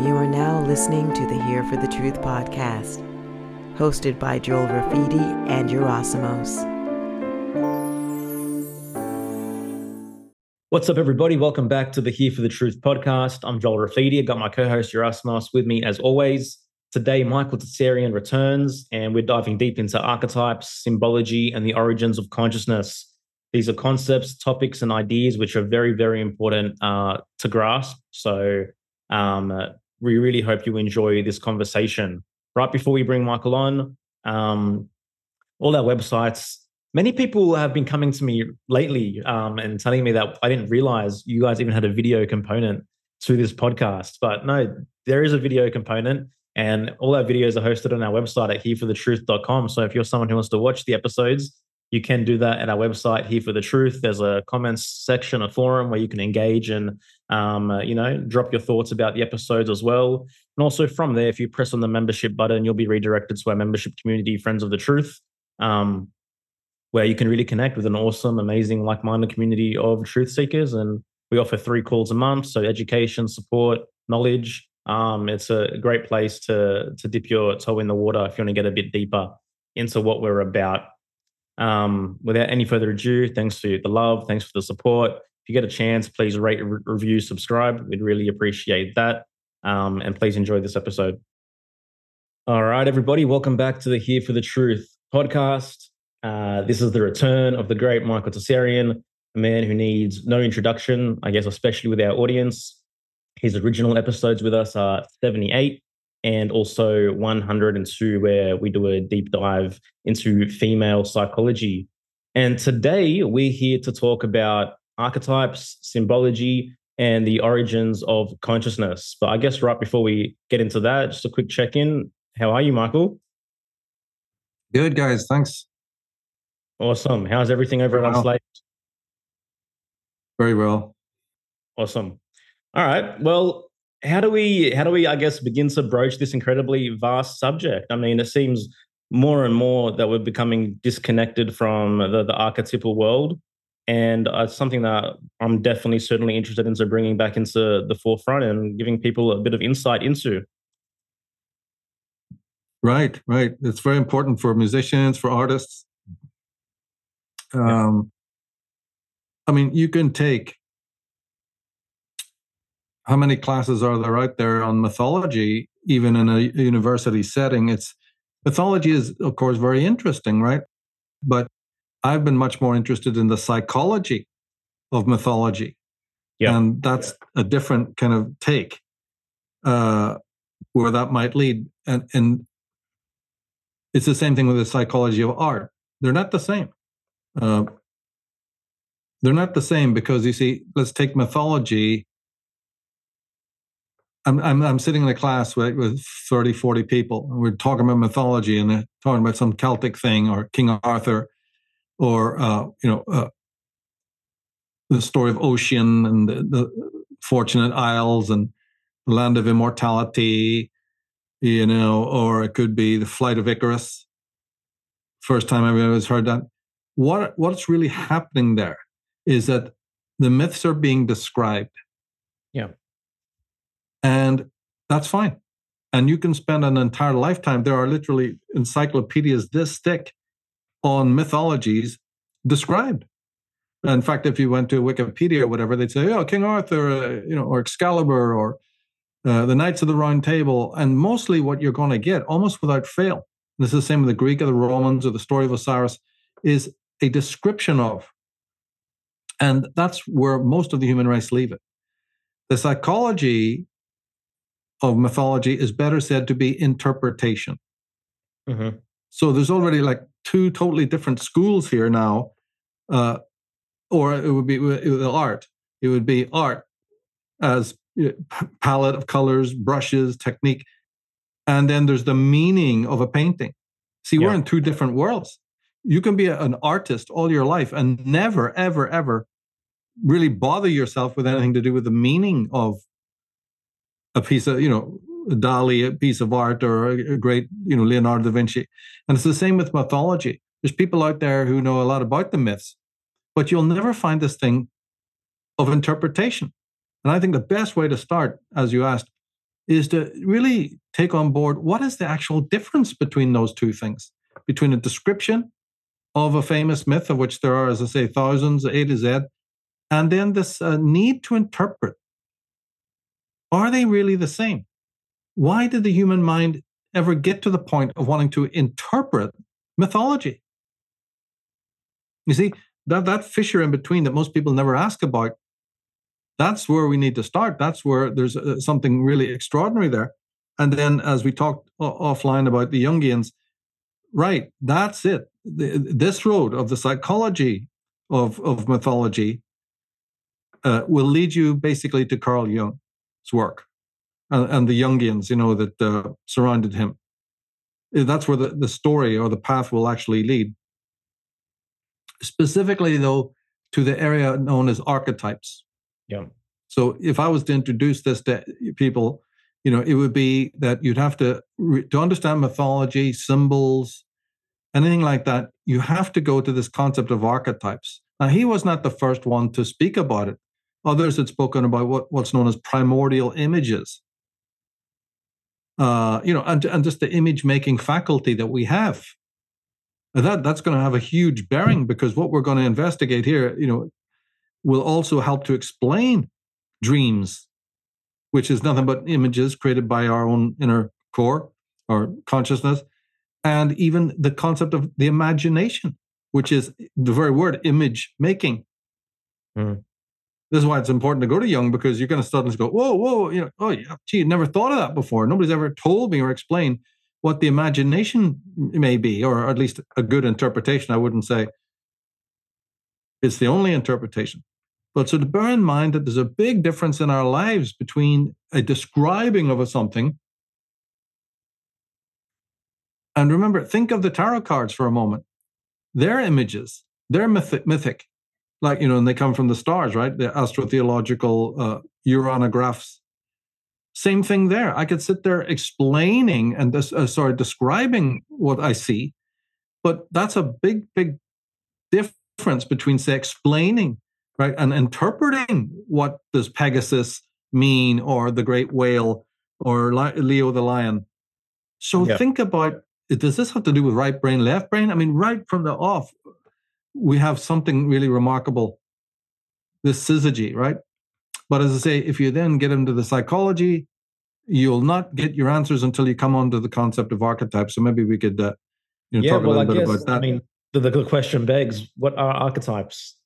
You are now listening to the Here for the Truth podcast, hosted by Joel Rafidi and Yerasimos. What's up, everybody? Welcome back to the Here for the Truth podcast. I'm Joel Rafidi. I got my co-host Yerasimos with me as always. Today, Michael Tsarion returns, and we're diving deep into archetypes, symbology, and the origins of consciousness. These are concepts, topics, and ideas which are very, very important uh, to grasp. So, um, we really hope you enjoy this conversation. Right before we bring Michael on, um, all our websites, many people have been coming to me lately um, and telling me that I didn't realize you guys even had a video component to this podcast. But no, there is a video component. And all our videos are hosted on our website at hereforthetruth.com. So if you're someone who wants to watch the episodes, you can do that at our website here for the truth there's a comments section a forum where you can engage and um, uh, you know drop your thoughts about the episodes as well. And also from there if you press on the membership button you'll be redirected to our membership community friends of the truth um, where you can really connect with an awesome amazing like-minded community of truth seekers. And we offer three calls a month so education support knowledge um, it's a great place to to dip your toe in the water if you want to get a bit deeper into what we're about. Um, without any further ado, thanks for the love, thanks for the support. If you get a chance, please rate, re- review, subscribe. We'd really appreciate that. Um, and please enjoy this episode. All right, everybody, welcome back to the Here for the Truth podcast. Uh, this is the return of the great Michael Tsarion, a man who needs no introduction, I guess, especially with our audience. His original episodes with us are 78, and also 102, where we do a deep dive into female psychology. And today we're here to talk about archetypes, symbology, and the origins of consciousness. But I guess right before we get into that, just a quick check in. How are you, Michael? Good, guys. Thanks. Awesome. How's everything over at Unslaved? Very well. Awesome. All right. Well, how do we how do we i guess begin to broach this incredibly vast subject i mean it seems more and more that we're becoming disconnected from the, the archetypal world and uh, it's something that i'm definitely certainly interested into bringing back into the forefront and giving people a bit of insight into right right it's very important for musicians for artists um i mean you can take how many classes are there out there on mythology, even in a university setting? It's mythology is, of course, very interesting, right? But I've been much more interested in the psychology of mythology. Yeah. And that's a different kind of take uh, where that might lead. And, and it's the same thing with the psychology of art. They're not the same. Uh, they're not the same because you see, let's take mythology I'm, I'm, I'm sitting in a class with, with 30, 40 people, and we're talking about mythology and talking about some Celtic thing or King Arthur or, uh, you know, uh, the story of Ocean and the, the, Fortunate Isles and the Land of Immortality, you know, or it could be the Flight of Icarus. First time I've ever heard that. What, what's really happening there is that the myths are being described. Yeah and that's fine. And you can spend an entire lifetime. There are literally encyclopedias this thick on mythologies described. In fact, if you went to Wikipedia or whatever, they'd say, "Oh, King Arthur, uh, you know, or Excalibur, or uh, the Knights of the Round Table," and mostly what you're going to get, almost without fail, and this is the same with the Greek or the Romans or the story of Osiris, is a description of, and that's where most of the human race leave it. The psychology of mythology is better said to be interpretation. Mm-hmm. So there's already like two totally different schools here now, uh, or it would be it art. It would be art as palette of colors, brushes, technique, and then there's the meaning of a painting. See, yeah. we're in two different worlds. You can be an artist all your life and never, ever, ever really bother yourself with anything to do with the meaning of a piece of, you know, Dali, a piece of art, or a, great, you know, Leonardo da Vinci. And it's the same with mythology. There's people out there who know a lot about the myths, but you'll never find this thing of interpretation. And I think the best way to start, as you asked, is to really take on board what is the actual difference between those two things, between a description of a famous myth, of which there are, as I say, thousands, A to Z, and then this uh, need to interpret. Are they really the same? Why did the human mind ever get to the point of wanting to interpret mythology? You see, that, that fissure in between that most people never ask about, that's where we need to start. That's where there's uh, something really extraordinary there. And then, as we talked offline about the Jungians, right, that's it. This road of the psychology of, of mythology uh, will lead you basically to Carl Jung's work and, and the Jungians, you know, that uh, surrounded him. That's where the, the story or the path will actually lead. Specifically, though, to the area known as archetypes. Yeah. So if I was to introduce this to people, you know, it would be that you'd have to to understand mythology, symbols, anything like that. You have to go to this concept of archetypes. Now, he was not the first one to speak about it. Others had spoken about what, what's known as primordial images. Uh, you know, and, and just the image making faculty that we have. And that that's going to have a huge bearing because what we're going to investigate here, you know, will also help to explain dreams, which is nothing but images created by our own inner core or consciousness, and even the concept of the imagination, which is the very word image making. Mm. This is why it's important to go to Jung because you're going to suddenly go, whoa, whoa, you know, oh yeah, gee, never thought of that before. Nobody's ever told me or explained what the imagination may be, or at least a good interpretation. I wouldn't say it's the only interpretation. But so to bear in mind that there's a big difference in our lives between a describing of a something. And remember, think of the tarot cards for a moment. They're images, they're mythic, mythic like you know, and they come from the stars, right? The astrotheological uh, uranographs. Same thing there. I could sit there explaining and uh, sorry, describing what I see, but that's a big, big difference between say explaining, right, and interpreting what does Pegasus mean, or the great whale, or Leo the lion. So yeah. think about does this have to do with right brain, left brain? I mean, right from the off, we have something really remarkable this syzygy, right? But as I say, if you then get into the psychology, you'll not get your answers until you come onto the concept of archetypes. So maybe we could, uh, you know, yeah, talk well, a little I bit guess, about that. I mean, the, the question begs: What are archetypes?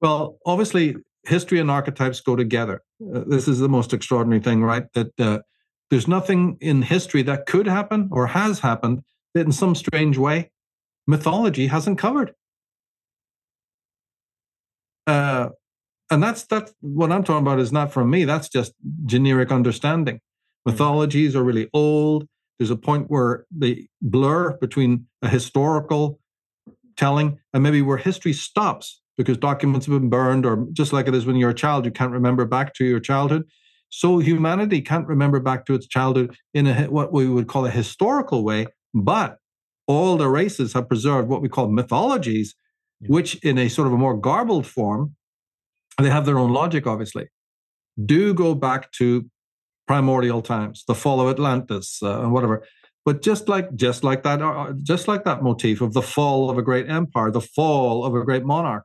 Well, obviously, history and archetypes go together. Uh, this is the most extraordinary thing, right? That uh, there's nothing in history that could happen or has happened that, in some strange way, mythology hasn't covered. Uh, and that's that's what I'm talking about is not from me. That's just generic understanding. Mm-hmm. Mythologies are really old. There's a point where they blur between a historical telling and maybe where history stops because documents have been burned, or just like it is when you're a child, you can't remember back to your childhood. So humanity can't remember back to its childhood in a what we would call a historical way, but all the races have preserved what we call mythologies, yeah. which in a sort of a more garbled form, they have their own logic, obviously, do go back to primordial times, the fall of Atlantis, uh, and whatever. But just like just like that, uh, just like that motif of the fall of a great empire, the fall of a great monarch,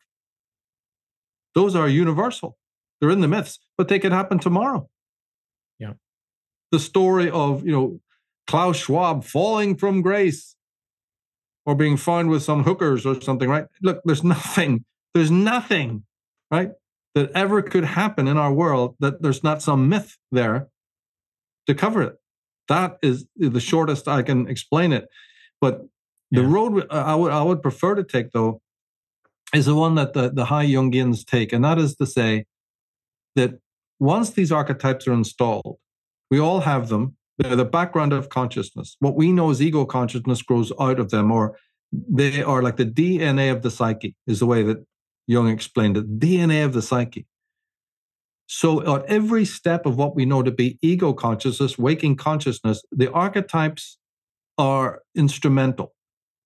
those are universal. They're in the myths, but they could happen tomorrow. Yeah. The story of you know Klaus Schwab falling from grace or being found with some hookers or something, right? Look, there's nothing, there's nothing, right, that ever could happen in our world that there's not some myth there to cover it. That is the shortest I can explain it. But the yeah. road I would I would prefer to take though is the one that the, the high Jungians take, and that is to say that once these archetypes are installed, we all have them, they're the background of consciousness. What we know as ego consciousness grows out of them, or they are like the DNA of the psyche, is the way that Jung explained it DNA of the psyche. So, at every step of what we know to be ego consciousness, waking consciousness, the archetypes are instrumental.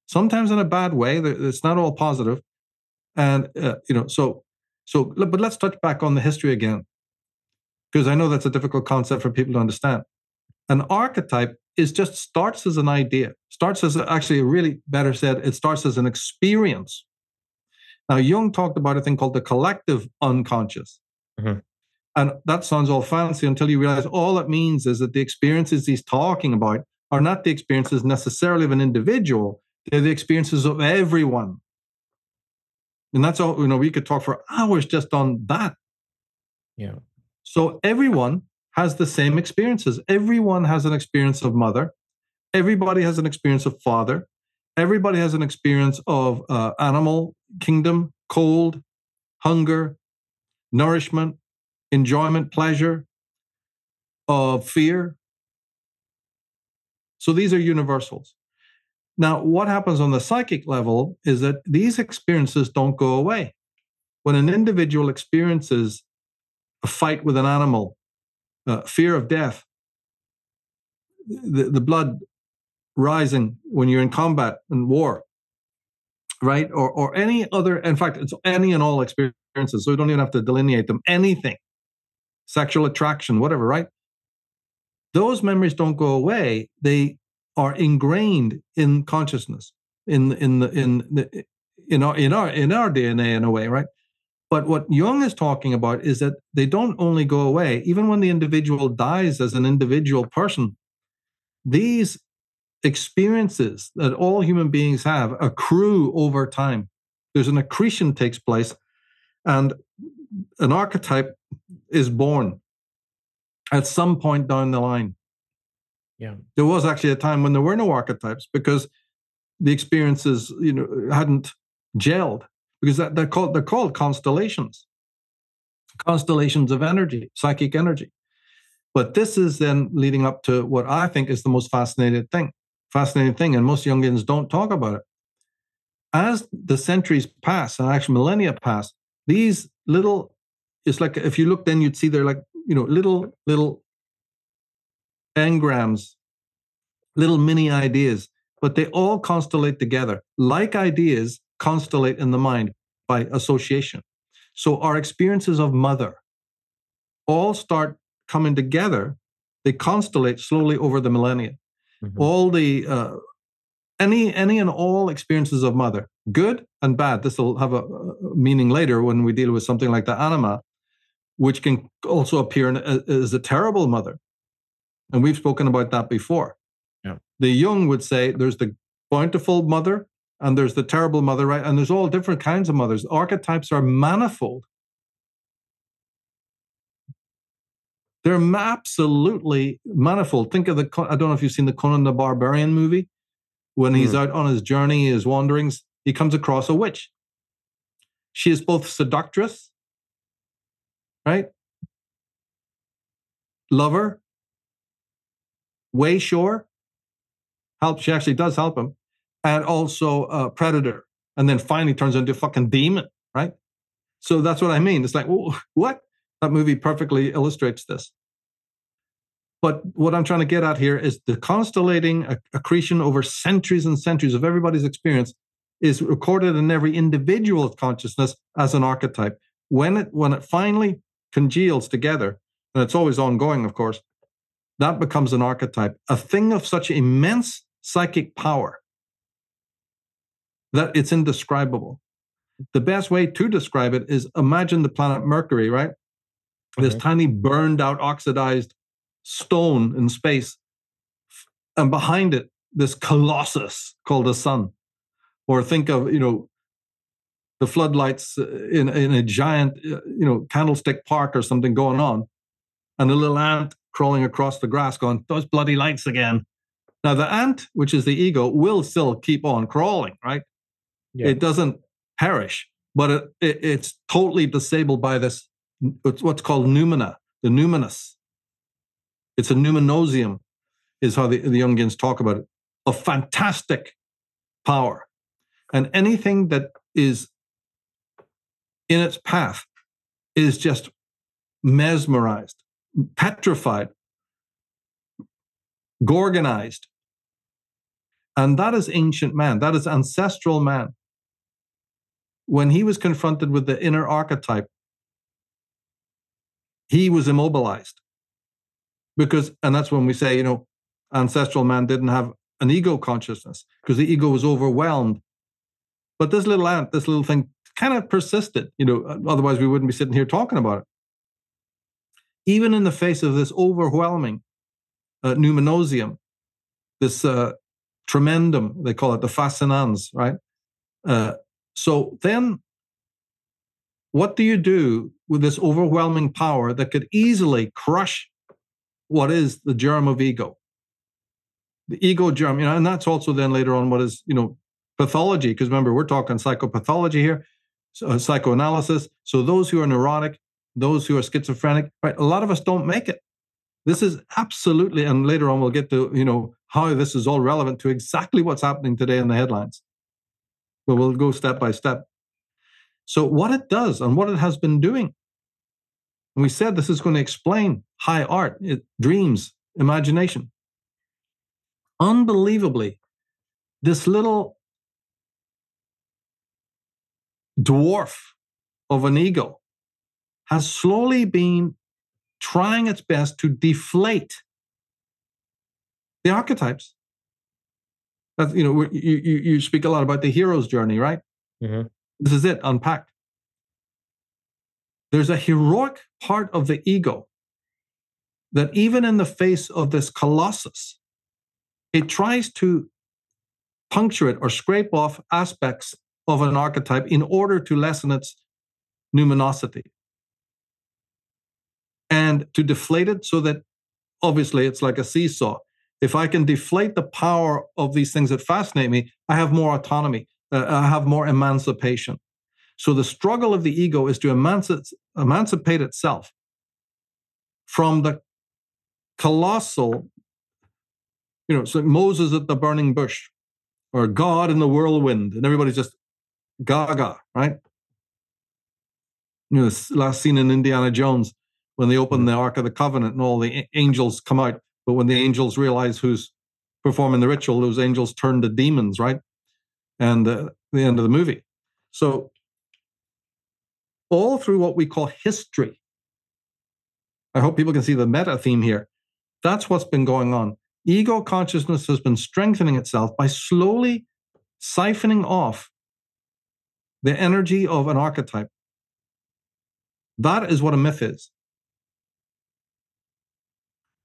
Sometimes in a bad way. It's not all positive, and uh, you know. So, so, but let's touch back on the history again. because I know that's a difficult concept for people to understand. An archetype is just starts as an idea, starts as actually, really better said, it starts as an experience. Now, Jung talked about a thing called the collective unconscious. Mm-hmm. And that sounds all fancy until you realize all it means is that the experiences he's talking about are not the experiences necessarily of an individual, they're the experiences of everyone. And that's all, you know, we could talk for hours just on that. Yeah. So everyone has the same experiences. Everyone has an experience of mother. Everybody has an experience of father. Everybody has an experience of uh, animal kingdom, cold, hunger, nourishment, enjoyment, pleasure, of fear. So these are universals. Now, what happens on the psychic level is that these experiences don't go away. When an individual experiences a fight with an animal, uh, fear of death, the, the blood rising when you're in combat and war, right? Or, or any other, in fact, it's any and all experiences. So we don't even have to delineate them. Anything, sexual attraction, whatever, right? Those memories don't go away. They are ingrained in consciousness in in the in the in our in our in our DNA in a way, right? But what Jung is talking about is that they don't only go away, even when the individual dies as an individual person, these experiences that all human beings have accrue over time. There's an accretion takes place, and an archetype is born at some point down the line. Yeah. There was actually a time when there were no archetypes because the experiences, you know, hadn't gelled because they're called they're called constellations. Constellations of energy, psychic energy. But this is then leading up to what I think is the most fascinating thing. Fascinating thing, and most Jungians don't talk about it. As the centuries pass, and actually millennia pass, these little, it's like if you look, then you'd see they're like, you know, little, little engrams, little mini ideas, but they all constellate together. Like ideas constellate in the mind by association. So our experiences of mother all start coming together. They constellate slowly over the millennia. Mm-hmm. All the uh, any any and all experiences of mother, good and bad. This will have a, a meaning later when we deal with something like the anima, which can also appear in, as a terrible mother. And we've spoken about that before. Yeah. The Jung would say there's the bountiful mother and there's the terrible mother, right? And there's all different kinds of mothers. Archetypes are manifold. They're absolutely manifold. Think of the, I don't know if you've seen the Conan the Barbarian movie. When he's mm. out on his journey, his wanderings, he comes across a witch. She is both seductress, right? Lover, way shore, help. She actually does help him, and also a predator, and then finally turns into a fucking demon, right? So that's what I mean. It's like, what? That movie perfectly illustrates this. But what I'm trying to get at here is the constellating accretion over centuries and centuries of everybody's experience is recorded in every individual consciousness as an archetype. When it when it finally congeals together, and it's always ongoing, of course, that becomes an archetype, a thing of such immense psychic power that it's indescribable. The best way to describe it is imagine the planet Mercury, right? This tiny burned out, oxidized stone in space. And behind it, this colossus called the sun. Or think of, you know, the floodlights in, in a giant, uh, you know, candlestick park or something going on. And a little ant crawling across the grass going, those bloody lights again. Now, the ant, which is the ego, will still keep on crawling, right? Yeah. It doesn't perish, but it, it, it's totally disabled by this, it's what's called noumena, the numinous. It's a numinosum, is how the, the Jungians talk about it, a fantastic power. And anything that is in its path is just mesmerized petrified, gorgonized. And that is ancient man, that is ancestral man. When he was confronted with the inner archetype, he was immobilized because, and that's when we say, you know, ancestral man didn't have an ego consciousness because the ego was overwhelmed. But this little ant, this little thing kind of persisted, you know, otherwise we wouldn't be sitting here talking about it. Even in the face of this overwhelming uh, numinosum, this uh, tremendum, they call it the fascinans, right? Uh, so then, what do you do with this overwhelming power that could easily crush what is the germ of ego? The ego germ, you know, and that's also then later on what is, you know, pathology, because remember, we're talking psychopathology here, uh, psychoanalysis. So those who are neurotic, those who are schizophrenic, right? A lot of us don't make it. This is absolutely, and later on we'll get to, you know, how this is all relevant to exactly what's happening today in the headlines. But we'll go step by step. So, what it does and what it has been doing, and we said this is going to explain high art, it, dreams, imagination. Unbelievably, this little dwarf of an ego has slowly been trying its best to deflate the archetypes. That's, you know, you, you, you speak a lot about the hero's journey, right? Mm-hmm. This is it, unpacked. There's a heroic part of the ego that, even in the face of this colossus, it tries to puncture it or scrape off aspects of an archetype in order to lessen its numinosity and to deflate it so that obviously it's like a seesaw. If I can deflate the power of these things that fascinate me, I have more autonomy, uh, I have more emancipation. So the struggle of the ego is to emancipate, emancipate itself from the colossal, you know, so Moses at the burning bush or God in the whirlwind, and everybody's just gaga, right? You know, this last scene in Indiana Jones when they open the Ark of the Covenant and all the angels come out. But when the angels realize who's performing the ritual, those angels turn to demons, right? And uh, the end of the movie. So, all through what we call history, I hope people can see the meta theme here. That's what's been going on. Ego consciousness has been strengthening itself by slowly siphoning off the energy of an archetype. That is what a myth is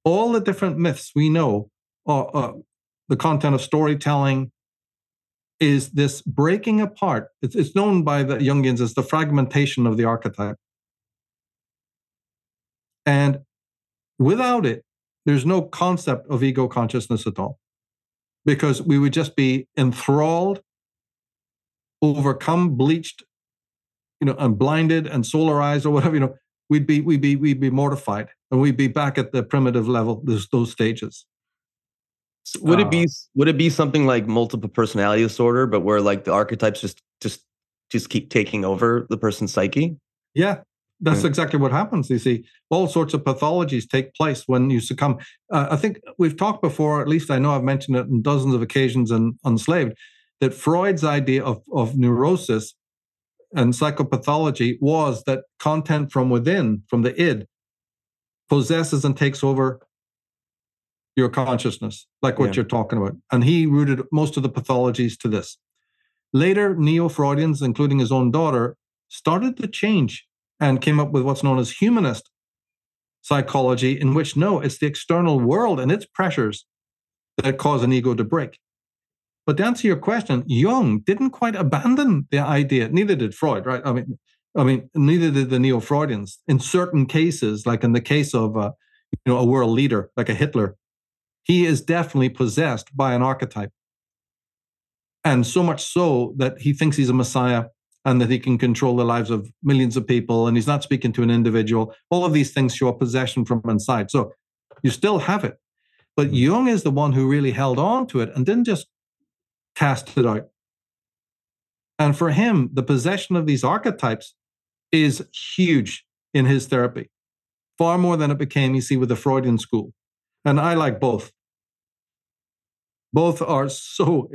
all the different myths we know, uh, uh, the content of storytelling, is this breaking apart. It's, it's known by the Jungians as the fragmentation of the archetype. And without it, there's no concept of ego consciousness at all, because we would just be enthralled, overcome, bleached, you know, and blinded and solarized or whatever, you know, we'd be we'd be we'd be mortified and we'd be back at the primitive level those those stages. So would uh, it be uh, would it be something like multiple personality disorder but where like the archetypes just just just keep taking over the person's psyche? Yeah that's mm-hmm. exactly what happens you see. All sorts of pathologies take place when you succumb. Uh, i think we've talked before at least i know i've mentioned it on dozens of occasions and Unslaved that freud's idea of, of neurosis and psychopathology was that content from within, from the id, possesses and takes over your consciousness, like what yeah. you're talking about. And he rooted most of the pathologies to this. Later, neo Freudians, including his own daughter, started to change and came up with what's known as humanist psychology, in which no, it's the external world and its pressures that cause an ego to break. But to answer your question, Jung didn't quite abandon the idea. Neither did Freud, right? I mean, I mean, neither did the neo-Freudians. In certain cases, like in the case of uh, you know a world leader like a Hitler, he is definitely possessed by an archetype, and so much so that he thinks he's a messiah and that he can control the lives of millions of people, and he's not speaking to an individual. All of these things show a possession from inside. So you still have it, but hmm. Jung is the one who really held on to it and didn't just cast it out. And for him, the possession of these archetypes is huge in his therapy, far more than it became, you see, with the Freudian school. And I like both. Both are so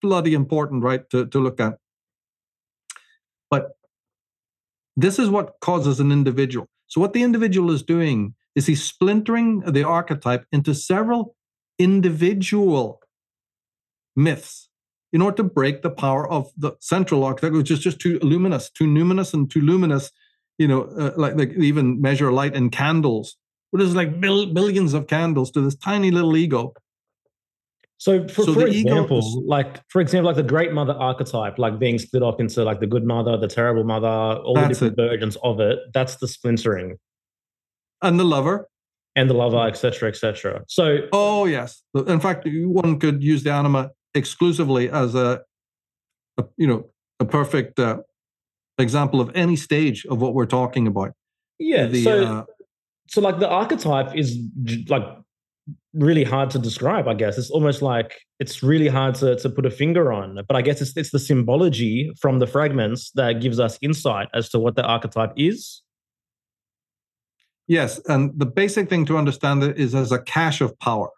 bloody important, right, to, to look at. But this is what causes an individual. So, what the individual is doing is he's splintering the archetype into several individual myths in order to break the power of the central archetype, which is just too luminous, too numinous, and too luminous. You know, uh, like they even measure light in candles. What is like bill- billions of candles to this tiny little ego. So, for, so for example, is, like for example, like the great mother archetype, like being split off into like the good mother, the terrible mother, all the different it. versions of it. That's the splintering. And the lover. And the lover, etc., etc. So, oh yes, in fact, one could use the anima exclusively as a, a you know, a perfect uh, example of any stage of what we're talking about. Yeah. The, so, uh, so like the archetype is like really hard to describe i guess it's almost like it's really hard to, to put a finger on but i guess it's, it's the symbology from the fragments that gives us insight as to what the archetype is yes and the basic thing to understand it is as a cache of power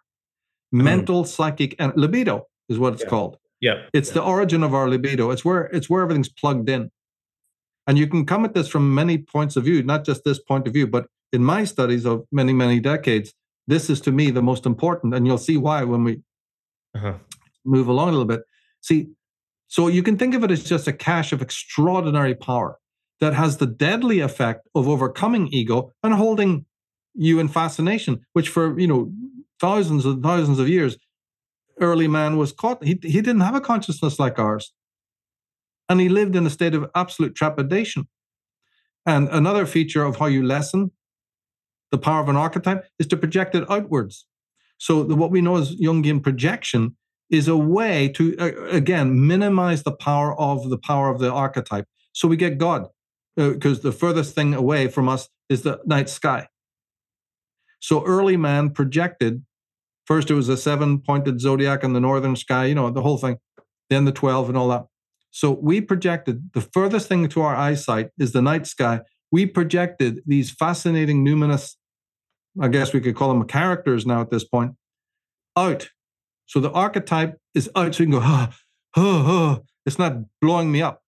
mm. mental psychic and libido is what it's yeah. called yeah it's yeah. the origin of our libido it's where it's where everything's plugged in and you can come at this from many points of view not just this point of view but in my studies of many many decades this is to me the most important and you'll see why when we uh-huh. move along a little bit see so you can think of it as just a cache of extraordinary power that has the deadly effect of overcoming ego and holding you in fascination which for you know thousands and thousands of years early man was caught he, he didn't have a consciousness like ours and he lived in a state of absolute trepidation and another feature of how you lessen the power of an archetype is to project it outwards. So the, what we know as Jungian projection is a way to uh, again minimize the power of the power of the archetype. So we get God because uh, the furthest thing away from us is the night sky. So early man projected first it was a seven pointed zodiac in the northern sky, you know, the whole thing, then the 12 and all that. So we projected the furthest thing to our eyesight is the night sky. We projected these fascinating numinous I guess we could call them characters now at this point, out. So the archetype is out. So you can go, ah, ah, ah. it's not blowing me up.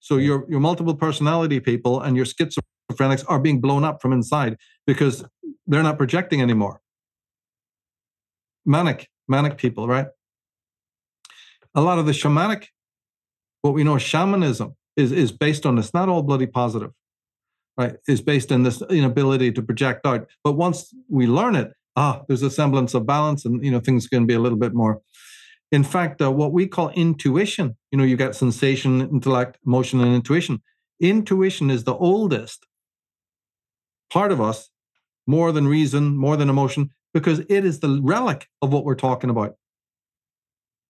So your your multiple personality people and your schizophrenics are being blown up from inside because they're not projecting anymore. Manic, manic people, right? A lot of the shamanic, what we know shamanism, is, is based on this, not all bloody positive right, is based on this inability to project out. But once we learn it, ah, there's a semblance of balance, and you know things can be a little bit more. In fact, uh, what we call intuition, you know, you get sensation, intellect, emotion, and intuition. Intuition is the oldest part of us, more than reason, more than emotion, because it is the relic of what we're talking about.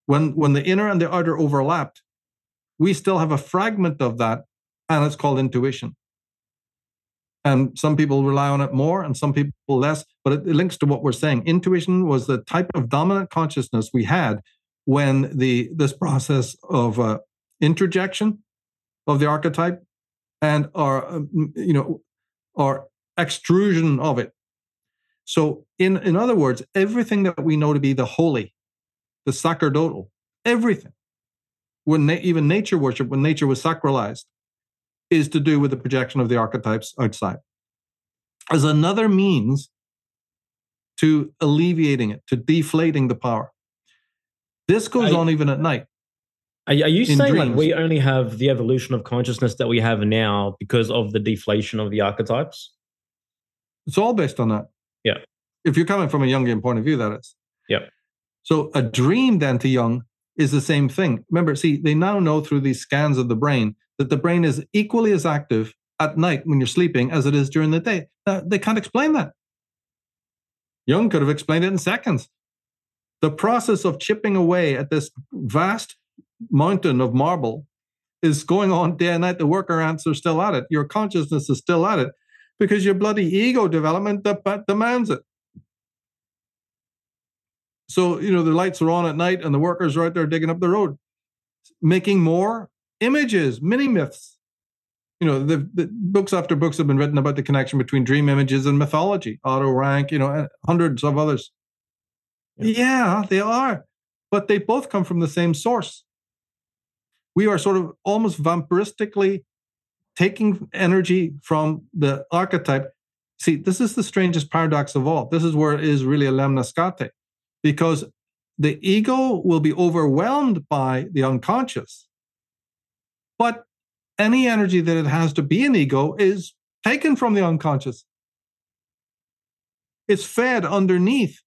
When when the inner and the outer overlapped, we still have a fragment of that, and it's called intuition. And some people rely on it more and some people less but it, it, links to what we're saying. Intuition was the type of dominant consciousness we had when the this process of uh, introjection of the archetype and our uh, you know our extrusion of it so in in other words everything that we know to be the holy the sacerdotal everything when na- even nature worship when nature was sacralized is to do with the projection of the archetypes outside as another means to alleviating it, to deflating the power. This goes on even at night. Are, are you saying dreams. like we only have the evolution of consciousness that we have now because of the deflation of the archetypes? It's all based on that. Yeah. If you're coming from a Jungian point of view, that is. Yeah. So a dream then to Jung is the same thing. Remember, see, they now know through these scans of the brain that the brain is equally as active at night when you're sleeping as it is during the day. Uh, they can't explain that. Jung could have explained it in seconds. The process of chipping away at this vast mountain of marble is going on day and night. The worker ants are still at it. Your consciousness is still at it because your bloody ego development demands it. So, you know, the lights are on at night and the workers are out there digging up the road, making more images, mini myths. You know, the, the, books after books have been written about the connection between dream images and mythology, Otto Rank, you know, hundreds of others. Yeah. yeah, they are, but they both come from the same source. We are sort of almost vampiristically taking energy from the archetype See, this is the strangest paradox of all. This is where it is really a lemniscate, because the ego will be overwhelmed by the unconscious. But any energy that it has to be an ego is taken from the unconscious. It's fed underneath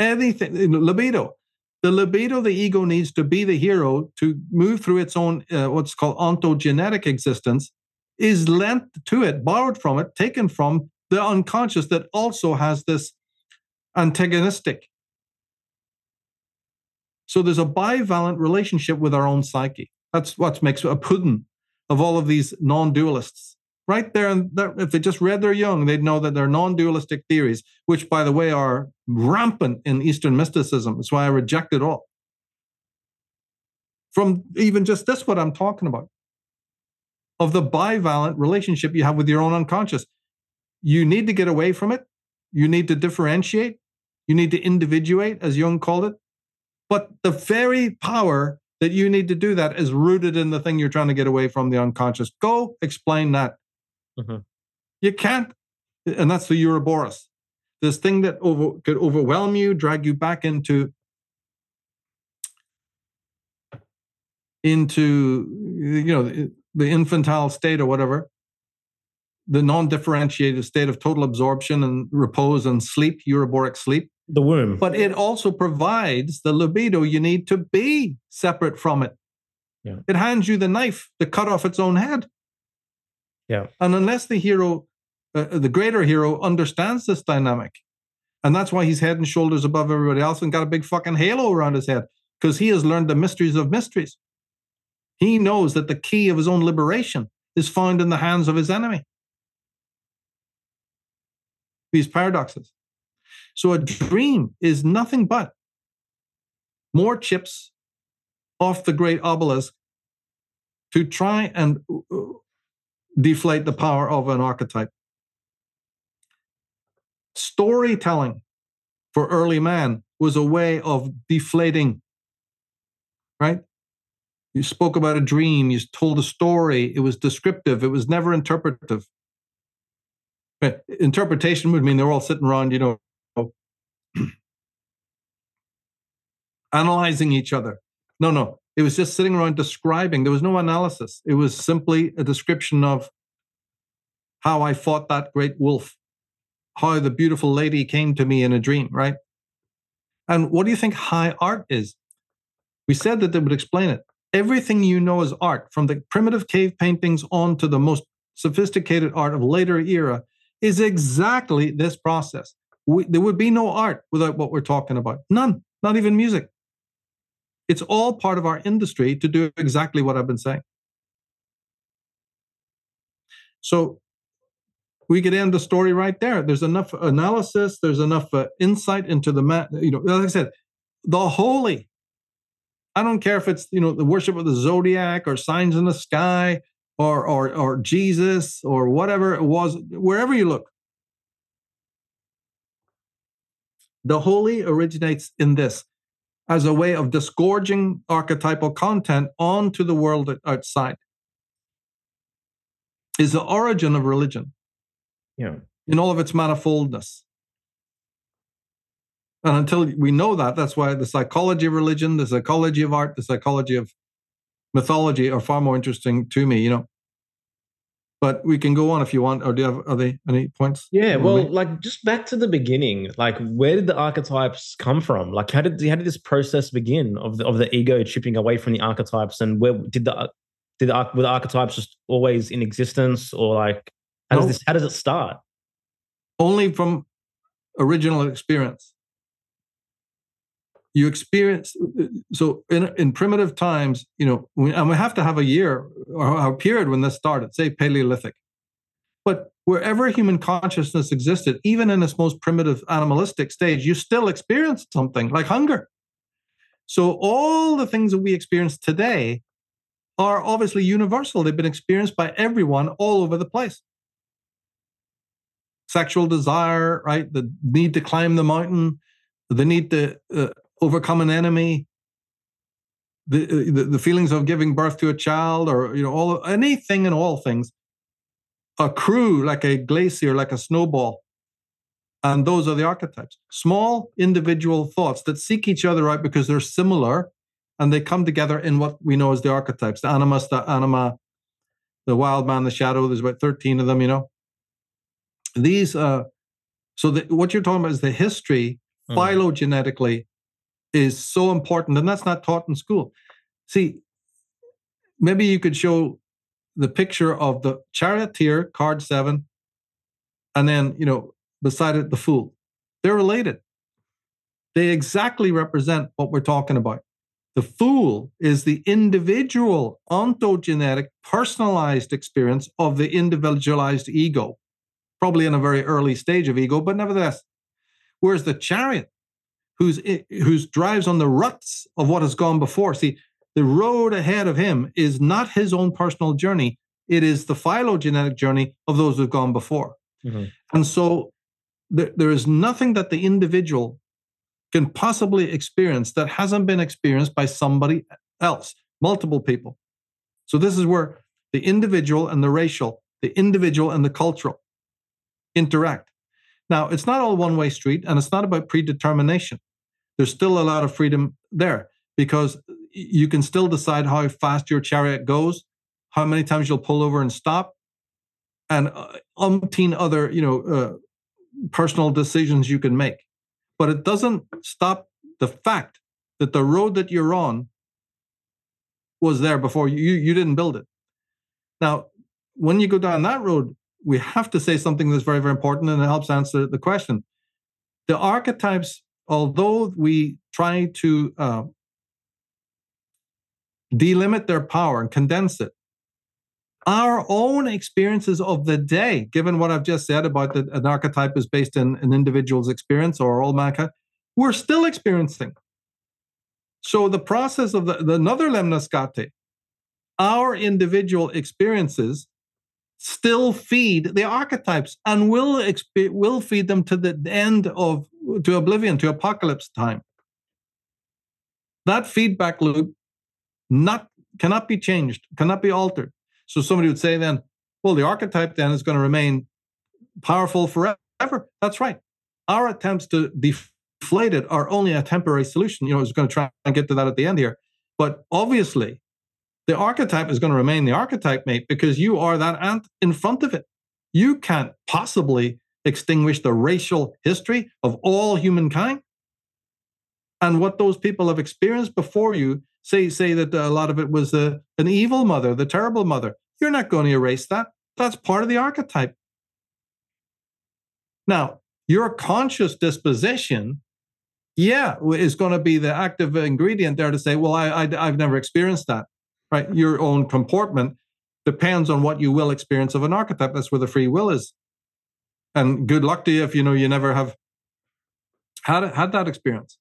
anything, libido. The libido, the ego needs to be the hero to move through its own, uh, what's called ontogenetic existence, is lent to it, borrowed from it, taken from the unconscious that also has this antagonistic. So there's a bivalent relationship with our own psyche. That's what makes a puddin of all of these non-dualists. Right there, and if they just read their Jung, they'd know that they're non-dualistic theories, which, by the way, are rampant in Eastern mysticism. That's why I reject it all. From even just this, what I'm talking about, of the bivalent relationship you have with your own unconscious you need to get away from it. You need to differentiate. You need to individuate, as Jung called it. But the very power that you need to do that is rooted in the thing you're trying to get away from, the unconscious. Go explain that. Mm-hmm. You can't, and that's the Ouroboros. This thing that over, could overwhelm you, drag you back into into you know the infantile state or whatever the non-differentiated state of total absorption and repose and sleep, uroboric sleep. The womb. But it also provides the libido you need to be separate from it. Yeah. It hands you the knife to cut off its own head. Yeah. And unless the hero, uh, the greater hero, understands this dynamic, and that's why he's head and shoulders above everybody else and got a big fucking halo around his head, because he has learned the mysteries of mysteries. He knows that the key of his own liberation is found in the hands of his enemy these paradoxes. So a dream is nothing but more chips off the great obelisk to try and uh, deflate the power of an archetype. Storytelling for early man was a way of deflating, right? You spoke about a dream, you told a story, it was descriptive, it was never interpretive eh, interpretation would mean they're all sitting around, you know, analyzing each other. No, no. It was just sitting around describing. There was no analysis. It was simply a description of how I fought that great wolf, how the beautiful lady came to me in a dream, right? And what do you think high art is? We said that they would explain it. Everything you know is art, from the primitive cave paintings on to the most sophisticated art of later era, is exactly this process. We, there would be no art without what we're talking about. None, not even music. It's all part of our industry to do exactly what I've been saying. So we could end the story right there. There's enough analysis, there's enough uh, insight into the, man, you know, like I said, the holy. I don't care if it's, you know, the worship of the zodiac or signs in the sky or or or Jesus or whatever it was, wherever you look. The holy originates in this as a way of disgorging archetypal content onto the world outside. Is the origin of religion. Yeah. In all of its manifoldness. And until we know that, that's why the psychology of religion, the psychology of art, the psychology of mythology are far more interesting to me, you know. But we can go on if you want, or do you have are they any points? Yeah, well, like just back to the beginning, like where did the archetypes come from? Like how did how did this process begin of the of the ego chipping away from the archetypes, and where did the did the, were the archetypes just always in existence, or like how does this how does it start? Only from original experience you experience so in in primitive times you know we, and we have to have a year or a period when this started say paleolithic. But wherever human consciousness existed even in its most primitive animalistic stage you still experienced something like hunger. So all the things that we experience today are obviously universal. They've been experienced by everyone all over the place. Sexual desire right? The need to climb the mountain the need to uh, overcome an enemy, the, uh, the, the feelings of giving birth to a child, or you know, all anything and all things. accrue like a glacier, like a snowball. And those are the archetypes. Small individual thoughts that seek each other out because they're similar and they come together in what we know as the archetypes the animus, the anima, the wild man, the shadow. There's about 13 of them, you know. These, uh, so the, what you're talking about is the history mm. phylogenetically is so important, and that's not taught in school. See, maybe you could show the picture of the charioteer, card seven, and then, you know, beside it, the fool. They're related. They exactly represent what we're talking about. The fool is the individual, ontogenetic, personalized experience of the individualized ego, probably in a very early stage of ego, but nevertheless. Whereas the chariot, who's who's drives on the ruts of what has gone before. See, the road ahead of him is not his own personal journey; it is the phylogenetic journey of those who've gone before. Mm-hmm. And so, there, there is nothing that the individual can possibly experience that hasn't been experienced by somebody else, multiple people. So this is where the individual and the racial, the individual and the cultural interact. Now, it's not all one way street and it's not about predetermination. There's still a lot of freedom there because you can still decide how fast your chariot goes, how many times you'll pull over and stop, and uh, umpteen other, you know, uh, personal decisions you can make but it doesn't stop the fact that the road that you're on was there before you you didn't build it now when you go down that road we have to say something that's very very important and it helps answer the question the archetypes although we try to uh, delimit their power and condense it our own experiences of the day, given what I've just said about that an archetype is based in an individual's experience or all mankind, we're still experiencing. So the process of the, the another lemniscate, our individual experiences still feed the archetypes and will exp- will feed them to the end of to oblivion to apocalypse time that feedback loop not cannot be changed cannot be altered so somebody would say then, well, the archetype then is going to remain powerful forever. That's right. Our attempts to deflate it are only a temporary solution. You know, I was going to try and get to that at the end here. But obviously, the archetype is going to remain the archetype, mate, because you are that ant in front of it. You can't possibly extinguish the racial history of all humankind. And what those people have experienced before you say say that uh, a lot of it was a, an evil mother, the terrible mother. You're not going to erase that. That's part of the archetype. Now, your conscious disposition, yeah, is going to be the active ingredient there to say, well, I, I I've never experienced that. Right? Your own comportment depends on what you will experience of an archetype. That's where the free will is. And good luck to you if you know you never have had had that experience.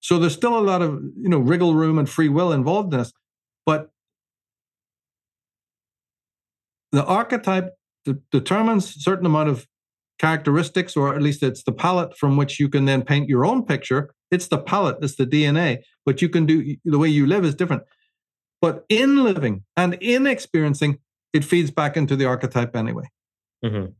So there's still a lot of you know wriggle room and free will involved in this, but the archetype de- determines a certain amount of characteristics, or at least it's the palette from which you can then paint your own picture. It's the palette, it's the DNA, but you can do the way you live is different. But in living and in experiencing, it feeds back into the archetype anyway. Mm-hmm.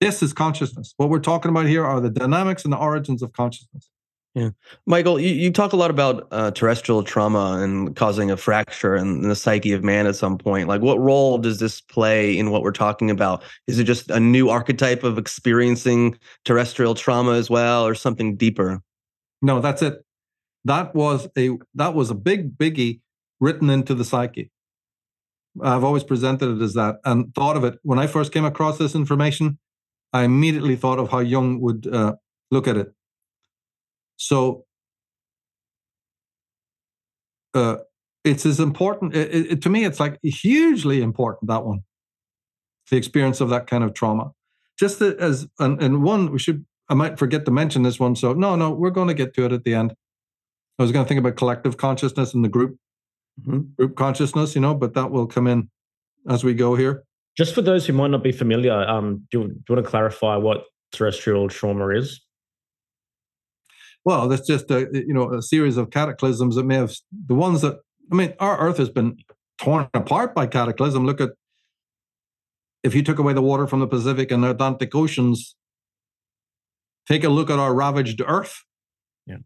This is consciousness. What we're talking about here are the dynamics and the origins of consciousness. Yeah. Michael, you, you talk a lot about uh, terrestrial trauma and causing a fracture in the psyche of man at some point. Like, what role does this play in what we're talking about? Is it just a new archetype of experiencing terrestrial trauma as well, or something deeper? No, that's it. That was a that was a big biggie written into the psyche. I've always presented it as that and thought of it when I first came across this information. I immediately thought of how Jung would uh, look at it so uh, it's as important. It, it, to me, it's like hugely important that one, the experience of that kind of trauma. Just as and, and one, we should. I might forget to mention this one. So no, no, we're going to get to it at the end. I was going to think about collective consciousness and the group mm-hmm. group consciousness, you know, but that will come in as we go here. Just for those who might not be familiar, um, do, you, do you want to clarify what terrestrial trauma is? well, that's just a you know a series of cataclysms that may have the ones that I mean, our Earth has been torn apart by cataclysm. Look at if you took away the water from the Pacific and the Atlantic Oceans, take a look at our ravaged Earth. Yeah.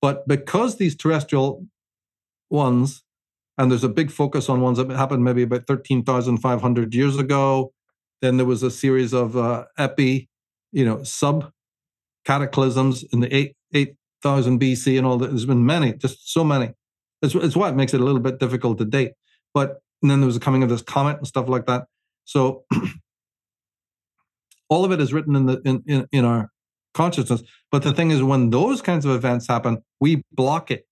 But because these terrestrial ones, and there's a big focus on ones that happened maybe about 13,500 years ago, then there was a series of uh, epi, you know, sub cataclysms in the 8, 8,000 BC and all that. There's been many, just so many. It's, it's what makes it a little bit difficult to date. But then there was the coming of this comet and stuff like that. So all of it is written in the in, in, in our consciousness. But the thing is, when those kinds of events happen, we block it.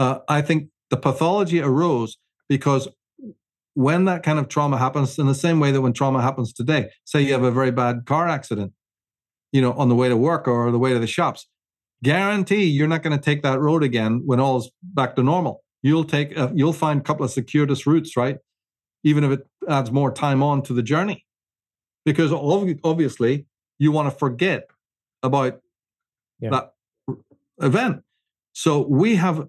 Uh, I think the pathology arose because when that kind of trauma happens, in the same way that when trauma happens today, say you have a very bad car accident, you know, on the way to work or the way to the shops, guarantee you're not going to take that road again when all's back to normal. You'll take, a, you'll find a couple of circuitous routes, right? Even if it adds more time on to the journey, because obviously you want to forget about yeah. that event. So we have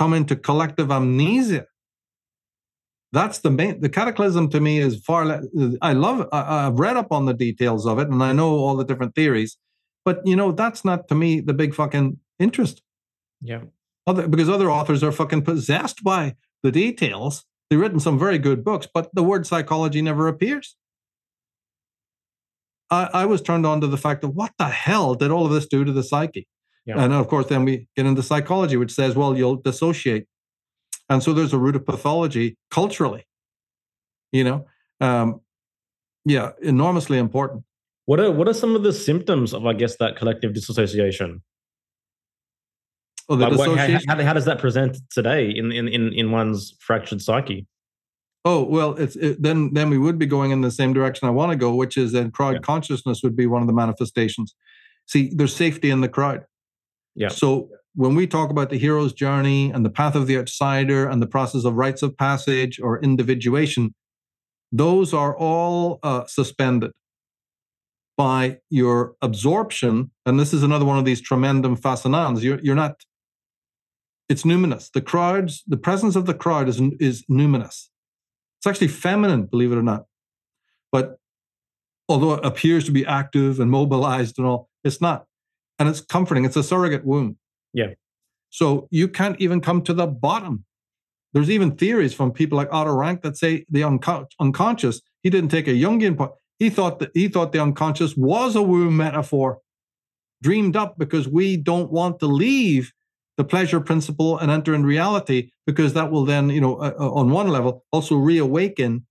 come into collective amnesia. That's the main. The cataclysm to me is far. less. I love. I, I've read up on the details of it, and I know all the different theories. But you know, that's not to me the big fucking interest. Yeah. Other, because other authors are fucking possessed by the details. They've written some very good books, but the word psychology never appears. I, I was turned on to the fact of what the hell did all of this do to the psyche? Yeah. And of course, then we get into psychology, which says, well, you'll dissociate. And so there's a root of pathology culturally, you know? Um, yeah, enormously important. What are what are some of the symptoms of, I guess, that collective dissociation? Oh, the like, dissociation? How, how, how, does that present today in, in, in, in one's fractured psyche? Oh well, it's it, then then we would be going in the same direction I want to go, which is then crowd yeah. consciousness would be one of the manifestations. See, there's safety in the crowd. Yeah. So when we talk about the hero's journey and the path of the outsider and the process of rites of passage or individuation, those are all uh, suspended by your absorption. And this is another one of these tremendum fascinans. You're, you're not, it's numinous. The crowds, the presence of the crowd is, is numinous. It's actually feminine, believe it or not. But although it appears to be active and mobilized and all, it's not. And it's comforting. It's a surrogate womb. Yeah. So you can't even come to the bottom. There's even theories from people like Otto Rank that say the unco- unconscious, he didn't take a Jungian point. He thought that he thought the unconscious was a womb metaphor, dreamed up because we don't want to leave the pleasure principle and enter in reality because that will then, you know, uh, uh, on one level also reawaken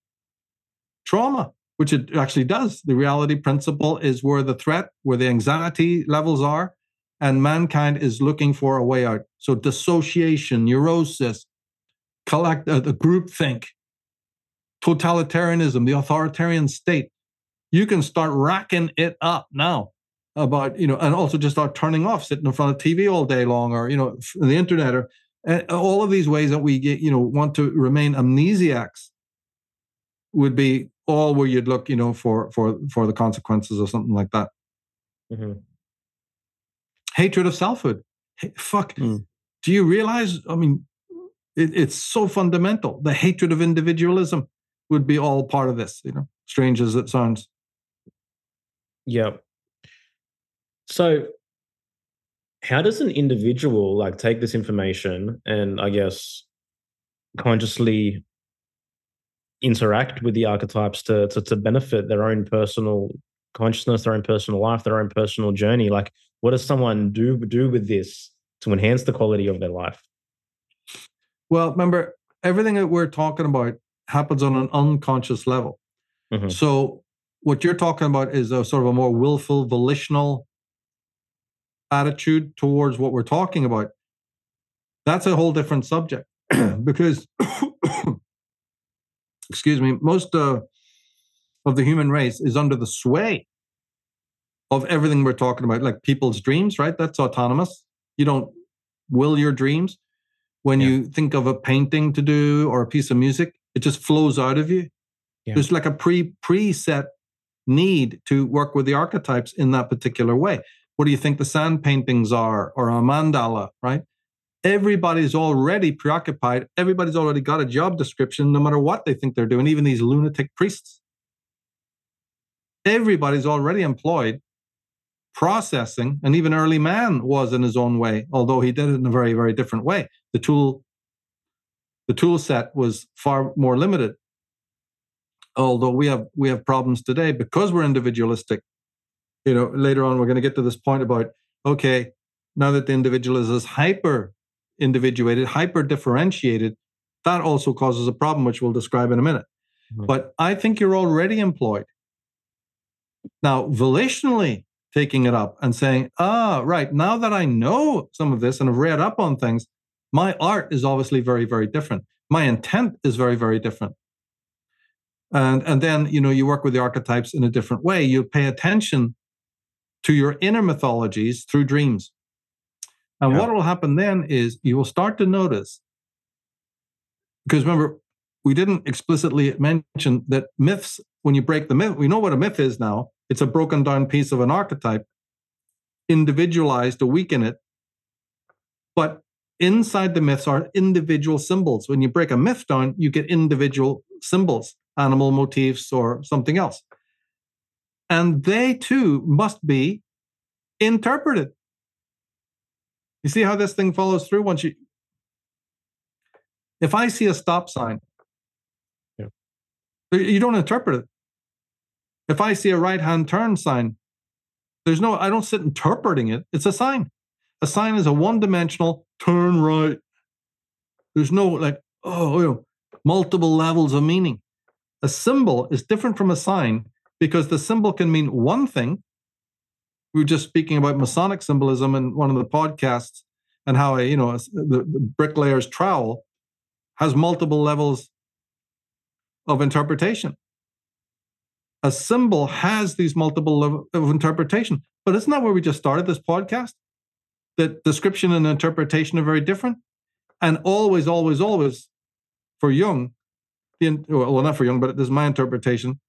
trauma, which it actually does. The reality principle is where the threat, where the anxiety levels are, and mankind is looking for a way out. So dissociation, neurosis, collect uh, the group think, totalitarianism, the authoritarian state. You can start racking it up now about you know and also just start turning off sitting in front of tv all day long or you know the internet or all of these ways that we get you know want to remain amnesiacs would be all where you'd look you know for for for the consequences of something like that. Mm-hmm. hatred of selfhood. Hey, fuck. Mm. do you realize i mean it, it's so fundamental. The hatred of individualism would be all part of this you know strange as it sounds. Yeah so, how does an individual like take this information and I guess consciously interact with the archetypes to, to to benefit their own personal consciousness, their own personal life, their own personal journey? Like, what does someone do do with this to enhance the quality of their life? Well, remember, everything that we're talking about happens on an unconscious level. Mm-hmm. So, what you're talking about is a sort of a more willful, volitional attitude towards what we're talking about, that's a whole different subject because, excuse me, most uh, of the human race is under the sway of everything we're talking about, like people's dreams, right? That's autonomous. You don't will your dreams. When yeah. you think of a painting to do or a piece of music, it just flows out of you. Yeah. There's like a pre preset need to work with the archetypes in that particular way what do you think the sand paintings are or a mandala right Everybody's already preoccupied. Everybody's already got a job description, no matter what they think they're doing, even these lunatic priests. Everybody's already employed processing, and even early man was in his own way, although he did it in a very, very different way. The tool, the tool set was far more limited. Although we have we have problems today because we're individualistic. You know, later on we're going to get to this point about okay, now that the individual is hyper individuated, hyper differentiated, that also causes a problem, which we'll describe in a minute. Mm-hmm. But I think you're already employed. Now, volitionally taking it up and saying, ah, right, now that I know some of this and have read up on things, my art is obviously very, very different. My intent is very, very different. And, and then, you know, you work with the archetypes in a different way. You pay attention to your inner mythologies through dreams. And yeah. what will happen then is you will start to notice, because remember, we didn't explicitly mention that myths, when you break the myth, we know what a myth is now. It's a broken down piece of an archetype, individualized to weaken it. But inside the myths are individual symbols. When you break a myth down, you get individual symbols, animal motifs, or something else. And they too must be interpreted. You see how this thing follows through once you. If I see a stop sign, yeah. you don't interpret it. If I see a right hand turn sign, there's no, I don't sit interpreting it. It's a sign. A sign is a one dimensional turn right. There's no like, oh, you know, multiple levels of meaning. A symbol is different from a sign because the symbol can mean one thing we were just speaking about Masonic symbolism in one of the podcasts and how a, you know the, the bricklayer's trowel has multiple levels of interpretation. A symbol has these multiple levels of interpretation, but isn't that where we just started this podcast? That description and interpretation are very different, and always, always, always, for Jung, the well, not for Jung, but this is my interpretation.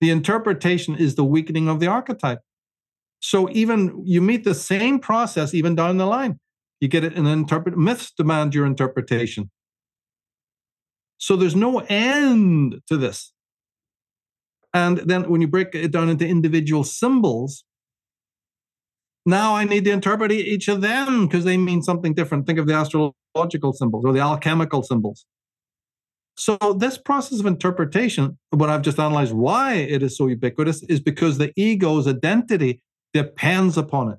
The interpretation is the weakening of the archetype. So even you meet the same process even down the line. You get it and interpret myths demand your interpretation. So there's no end to this. And then when you break it down into individual symbols, now I need to interpret each of them because they mean something different. Think of the astrological symbols or the alchemical symbols. So this process of interpretation, what I've just analyzed why it is so ubiquitous, is because the ego's identity depends upon it.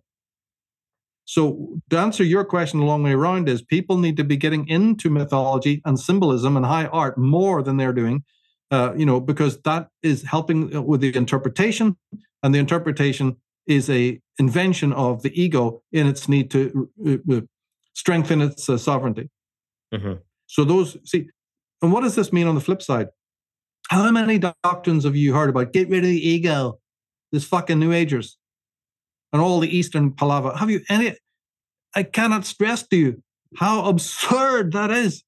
So, to answer your question a long way around, is people need to be getting into mythology and symbolism and high art more than they're doing, uh, you know, because that is helping with the interpretation, and the interpretation is a invention of the ego in its need to uh, uh strengthen its uh, sovereignty. Mm-hmm. So, those see, and what does this mean on the flip side? How many doctrines have you heard about? Get rid of the ego. This fucking New Agers and all the Eastern palaver. Have you any? I cannot stress to you how absurd that is.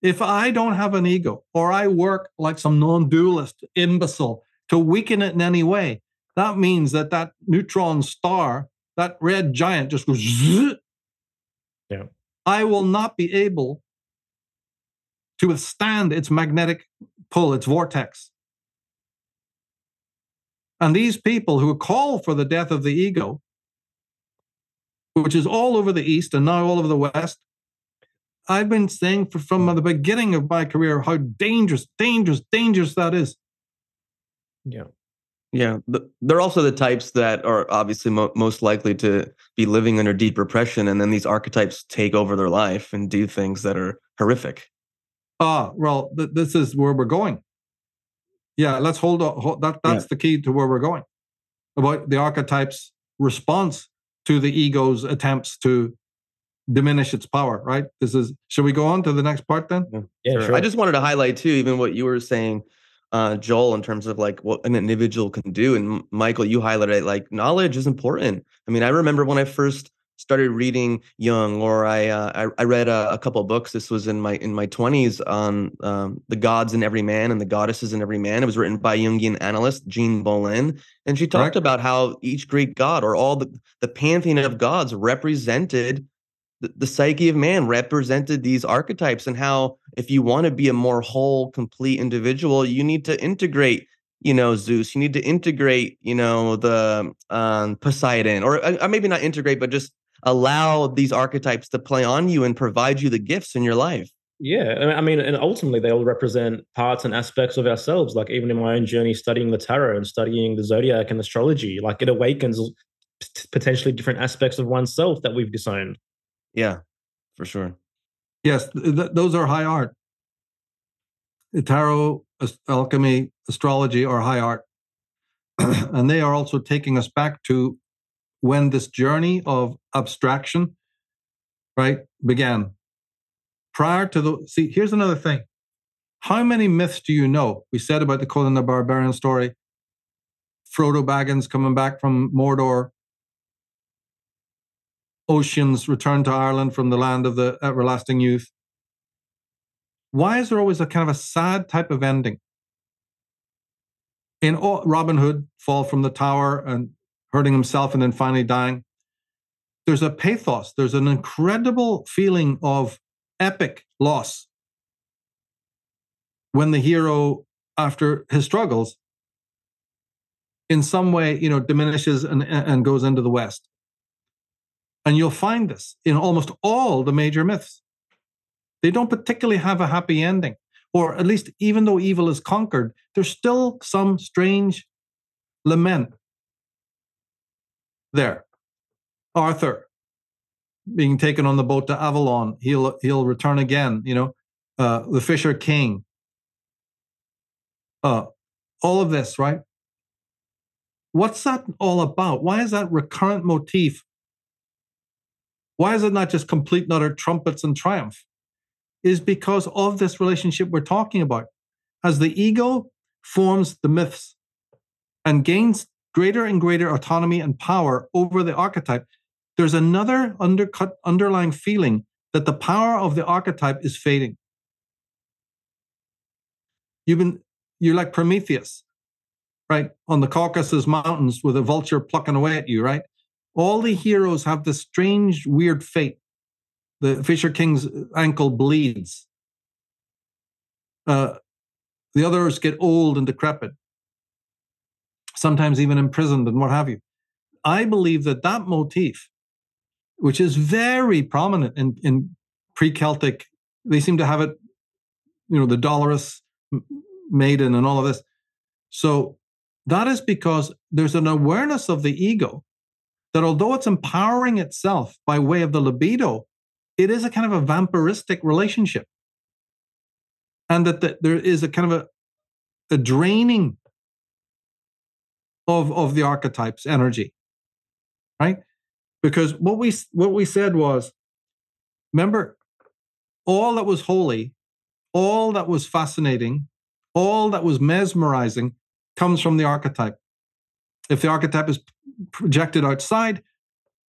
If I don't have an ego or I work like some non dualist imbecile to weaken it in any way, that means that that neutron star, that red giant just goes. Zzz. Yeah. I will not be able to withstand its magnetic pull, its vortex. And these people who call for the death of the ego, which is all over the East and now all over the West, I've been saying for, from the beginning of my career how dangerous, dangerous, dangerous that is. Yeah. Yeah. They're also the types that are obviously mo- most likely to be living under deep repression. And then these archetypes take over their life and do things that are horrific. Ah, well, th- this is where we're going. Yeah, let's hold on. Hold, that that's yeah. the key to where we're going. About the archetype's response to the ego's attempts to diminish its power. Right. This is. Should we go on to the next part then? Yeah, yeah sure. I just wanted to highlight too, even what you were saying, uh, Joel, in terms of like what an individual can do. And Michael, you highlighted like knowledge is important. I mean, I remember when I first started reading Jung, or I uh, I, I, read a, a couple books. This was in my in my twenties on um, the gods in every man and the goddesses in every man. It was written by Jungian analyst Jean Bolen, and she talked about how each Greek god or all the the pantheon of gods represented the, the psyche of man represented these archetypes and how if you want to be a more whole complete individual you need to integrate you know zeus you need to integrate you know the um, poseidon or uh, maybe not integrate but just allow these archetypes to play on you and provide you the gifts in your life yeah i mean and ultimately they all represent parts and aspects of ourselves like even in my own journey studying the tarot and studying the zodiac and astrology like it awakens potentially different aspects of oneself that we've disowned yeah, for sure. Yes, th- those are high art. Tarot, alchemy, astrology are high art. and they are also taking us back to when this journey of abstraction, right, began. Prior to the, see, here's another thing. How many myths do you know? We said about the Conan the Barbarian story, Frodo Baggins coming back from Mordor, Oisín's return to Ireland from the land of the everlasting youth. Why is there always a kind of a sad type of ending? In Robin Hood, fall from the tower and hurting himself and then finally dying. There's a pathos, there's an incredible feeling of epic loss when the hero, after his struggles, in some way, you know, diminishes and, and goes into the West. And you'll find this in almost all the major myths. They don't particularly have a happy ending, or at least, even though evil is conquered, there's still some strange lament there. Arthur being taken on the boat to Avalon, he'll he'll return again. You know, uh, the Fisher King. Uh, all of this, right? What's that all about? Why is that recurrent motif why is it not just complete and utter trumpets and triumph? Is because of this relationship we're talking about. As the ego forms the myths and gains greater and greater autonomy and power over the archetype, there's another undercut underlying feeling that the power of the archetype is fading. You've been you're like Prometheus, right? On the Caucasus Mountains with a vulture plucking away at you, right? all the heroes have this strange, weird fate. The Fisher King's ankle bleeds. Uh, the others get old and decrepit, sometimes even imprisoned and what have you. I believe that that motif, which is very prominent in, in pre Celtic, they seem to have it, you know, the dolorous maiden and all of this. So that is because there's an awareness of the ego that although it's empowering itself by way of the libido, it is a kind of a vampiristic relationship. And that the, there is a kind of a, a draining of, of the archetype's energy. Right? Because what we what we said was, remember, all that was holy, all that was fascinating, all that was mesmerizing comes from the archetype. If the archetype is projected outside,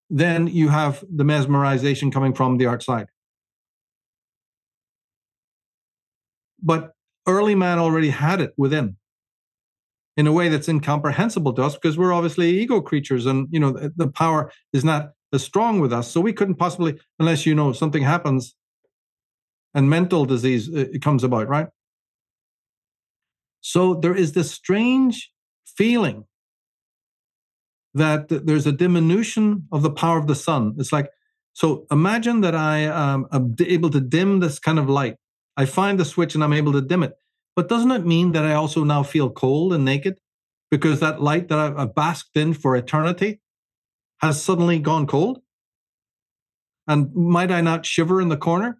then you have the mesmerization coming from the outside. But early man already had it within in a way that's incomprehensible to us because we're obviously ego creatures and you know the, power is not as strong with us so we couldn't possibly unless you know something happens and mental disease uh, it comes about right so there is this strange feeling that there's a diminution of the power of the sun. It's like, so imagine that I um, am able to dim this kind of light. I find the switch and I'm able to dim it. But doesn't it mean that I also now feel cold and naked because that light that I've basked in for eternity has suddenly gone cold? And might I not shiver in the corner?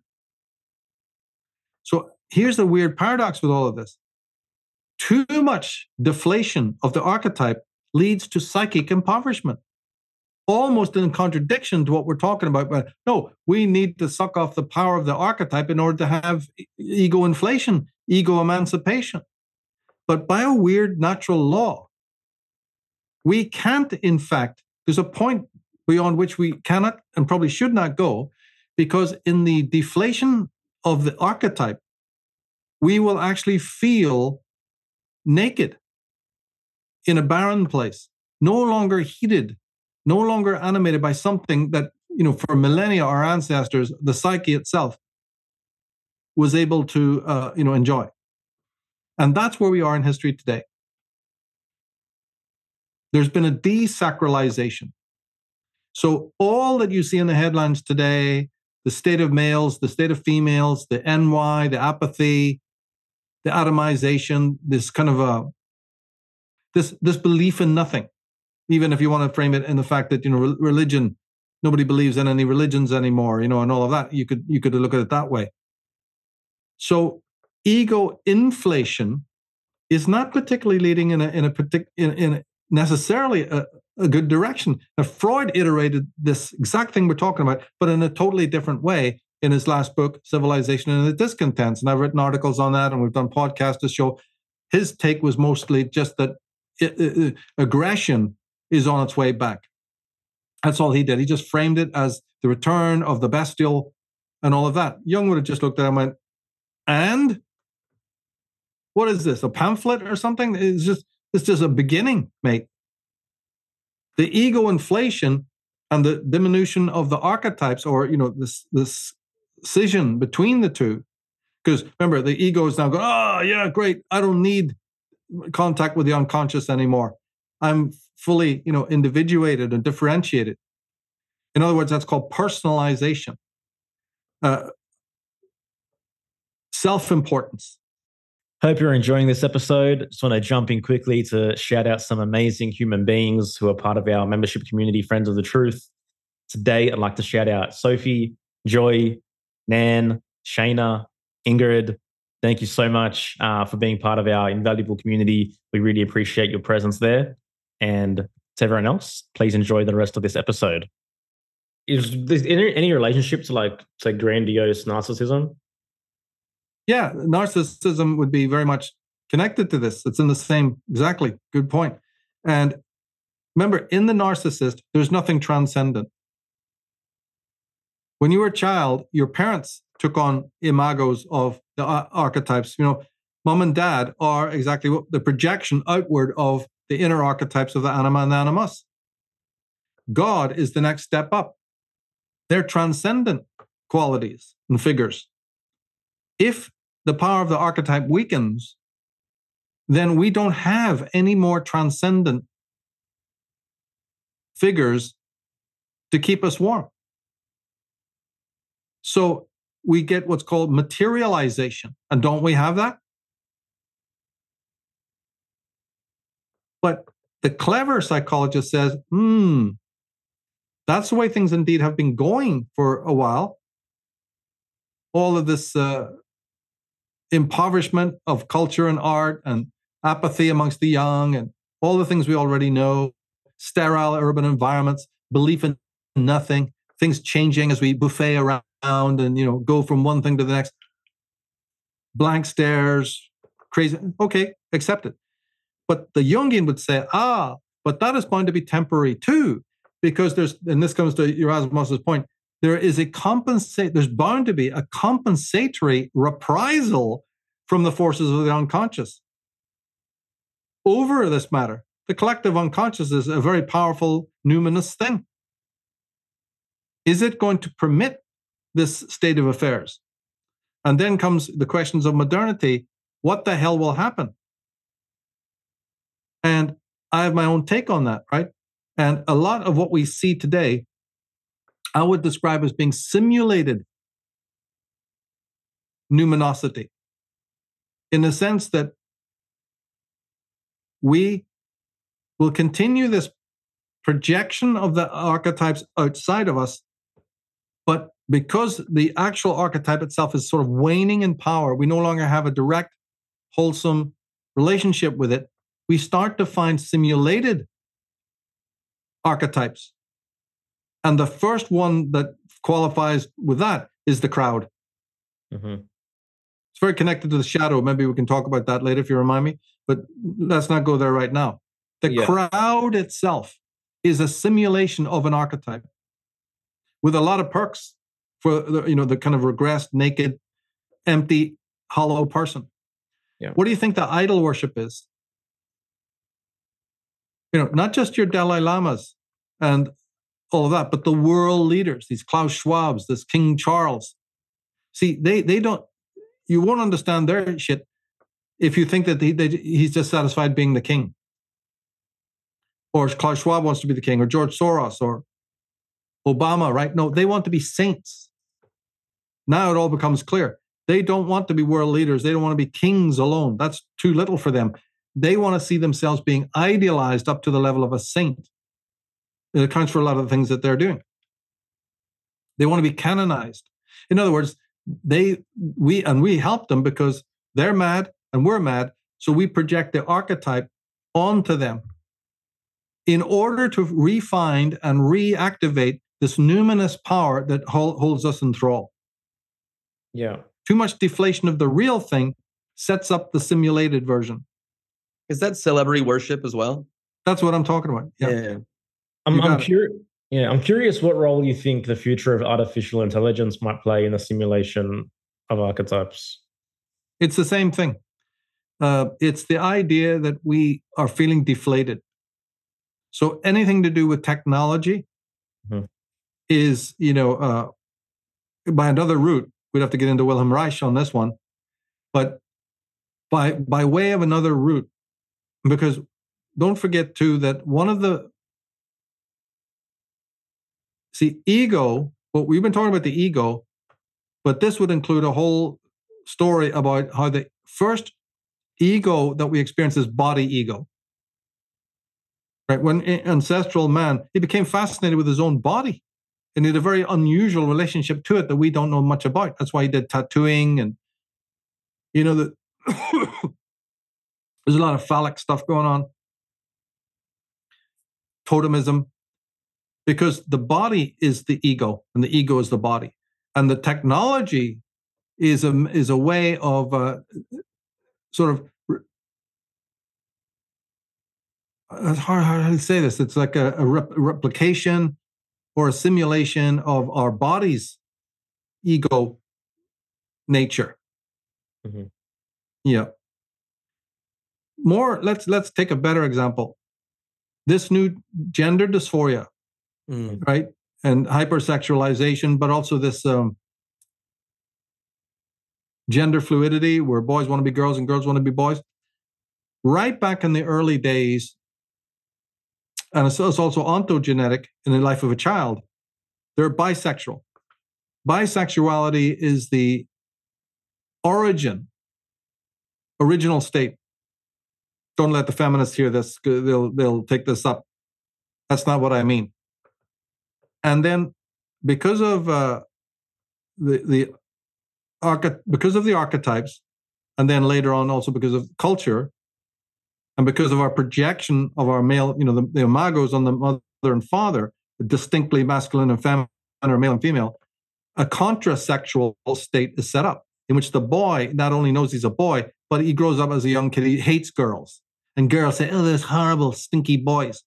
So here's the weird paradox with all of this too much deflation of the archetype leads to psychic impoverishment. Almost in contradiction to what we're talking about. But no, we need to suck off the power of the archetype in order to have ego inflation, ego emancipation. But by a weird natural law, we can't, in fact, there's a point beyond which we cannot and probably should not go, because in the deflation of the archetype, we will actually feel naked in a barren place, no longer heated, no longer animated by something that you know, for millennia, our ancestors, the psyche itself was able to, uh, you know, enjoy. And that's where we are in history today. There's been a desacralization. So all that you see in the headlines today, the state of males, the state of females, the NY, the apathy, the atomization, this kind of a this this belief in nothing, even if you want to frame it in the fact that you know religion, nobody believes in any religions anymore, you know, and all of that. You could you could look at it that way. So ego inflation is not particularly leading in a in a in, in necessarily a, a good direction. Now, Freud iterated this exact thing we're talking about, but in a totally different way in his last book, Civilization and the Discontents. And I've written articles on that, and we've done podcasts to show his take was mostly just that it, it, aggression is on its way back. That's all he did. He just framed it as the return of the bestial and all of that. Jung would have just looked at it and went, and what is this? A pamphlet or something? It's just it's just a beginning, mate. The ego inflation and the diminution of the archetypes, or you know, this this scission between the two. Because remember, the ego is now going, oh yeah, great. I don't need contact with the unconscious anymore. I'm fully, you know, individuated and differentiated. In other words, that's called personalization. Uh, self-importance. Hope you're enjoying this episode. Just want to jump in quickly to shout out some amazing human beings who are part of our membership community, Friends of the Truth. Today, I'd like to shout out Sophie, Joy, Nan, Shayna, Ingrid. Thank you so much uh, for being part of our invaluable community. We really appreciate your presence there. And to everyone else, please enjoy the rest of this episode. Is there any, any relationship to like, say, grandiose narcissism? Yeah, narcissism would be very much connected to this. It's in the same, exactly. Good point. And remember, in the narcissist, there's nothing transcendent. When you were a child, your parents took on imagos of the archetypes. You know, mom and dad are exactly what the projection outward of the inner archetypes of the anima and the animus. God is the next step up. They're transcendent qualities and figures. If the power of the archetype weakens, then we don't have any more transcendent figures to keep us warm. So we get what's called materialization. And don't we have that? But the clever psychologist says, hmm, that's the way things indeed have been going for a while. All of this uh, impoverishment of culture and art and apathy amongst the young and all the things we already know, sterile urban environments, belief in nothing, things changing as we buffet around and you know go from one thing to the next. Blank stares, crazy. Okay, accept it. But the Jungian would say, ah, but that is bound to be temporary too, because there's, and this comes to Yerasimos's point, there is a compensate there's bound to be a compensatory reprisal from the forces of the unconscious. Over this matter the collective unconscious is a very powerful numinous thing. Is it going to permit this state of affairs? And then comes the questions of modernity. What the hell will happen? And i have my own take on that right? And a lot of what we see today I would describe as being simulated numinosity in the sense that we will continue this projection of the archetypes outside of us, but because the actual archetype itself is sort of waning in power, we no longer have a direct, wholesome relationship with it. We start to find simulated archetypes and the first one that qualifies with that is the crowd. Mm-hmm. It's very connected to the shadow. Maybe we can talk about that later if you remind me, but let's not go there right now. The yeah. crowd itself is a simulation of an archetype with a lot of perks for the, you know the kind of regressed, naked, empty, hollow person. Yeah. What do you think the idol worship is? You know, not just your Dalai Lamas and all of that, but the world leaders, these Klaus Schwabs, this King Charles, see, they they don't. You won't understand their shit if you think that he, they, he's just satisfied being the king, or Klaus Schwab wants to be the king, or George Soros, or Obama. Right? No, they want to be saints. Now it all becomes clear. They don't want to be world leaders. They don't want to be kings alone. That's too little for them. They want to see themselves being idealized up to the level of a saint. It accounts for a lot of the things that they're doing. They want to be canonized. In other words, they we and we help them because they're mad and we're mad. So we project the archetype onto them in order to refine and reactivate this numinous power that holds us in thrall. Yeah. Too much deflation of the real thing sets up the simulated version. Is that celebrity worship as well? That's what I'm talking about. Yeah. yeah. I'm, I'm curious. Yeah, I'm curious what role you think the future of artificial intelligence might play in the simulation of archetypes. It's the same thing. Uh, it's the idea that we are feeling deflated. So anything to do with technology mm-hmm. is, you know, uh, by another route, we'd have to get into Wilhelm Reich on this one, but by by way of another route, because don't forget too that one of the see ego. Well, we've been talking about the ego, but this would include a whole story about how the first ego that we experience is body ego. Right? When ancestral man, he became fascinated with his own body and he had a very unusual relationship to it that we don't know much about. That's why he did tattooing and you know that there's a lot of phallic stuff going on. Totemism, because the body is the ego and the ego is the body, and the technology is a is a way of uh, sort of it's hard how to say this. It's like a, a, rep, replication or a simulation of our body's ego nature. Mm-hmm. Yeah. More. Let's let's take a better example. This new gender dysphoria, mm. right, and hypersexualization, but also this um, gender fluidity, where boys want to be girls and girls want to be boys. Right back in the early days, and it's, it's also ontogenetic in the life of a child, they're bisexual. Bisexuality is the origin, original state. Don't let the feminists hear this; they'll they'll take this up. That's not what I mean. And then, because of uh, the the because of the archetypes, and then later on also because of culture, and because of our projection of our male, you know, the, the imagos on the mother and father, distinctly masculine and feminine or male and female, a contrasexual state is set up in which the boy not only knows he's a boy, but he grows up as a young kid, he hates girls. And girls say, oh, there's horrible, stinky boys.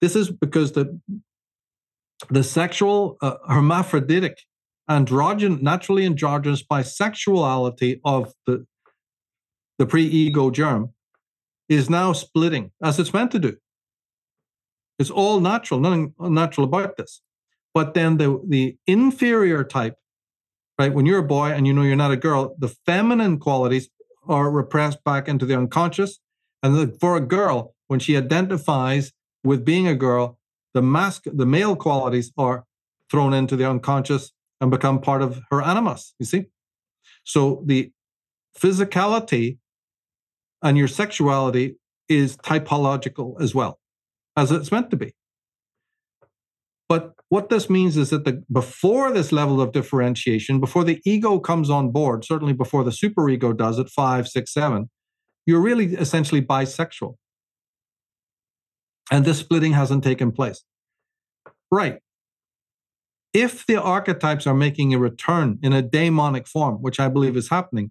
This is because the, the sexual uh, hermaphroditic, androgen naturally androgynous bisexuality of the, the pre-ego germ is now splitting as it's meant to do. It's all natural, nothing unnatural about this. But then the, the inferior type, right, when you're a boy and you know you're not a girl, the feminine qualities are repressed back into the unconscious. And the, for a girl, when she identifies with being a girl, the mask, the male qualities are thrown into the unconscious and become part of her animus. You see? So the physicality and your sexuality is typological as well, as it's meant to be. But what this means is that the before this level of differentiation, before the ego comes on board, certainly before the superego does at five, six, seven, you're really essentially bisexual. And this splitting hasn't taken place. Right. If the archetypes are making a return in a daemonic form, which I believe is happening,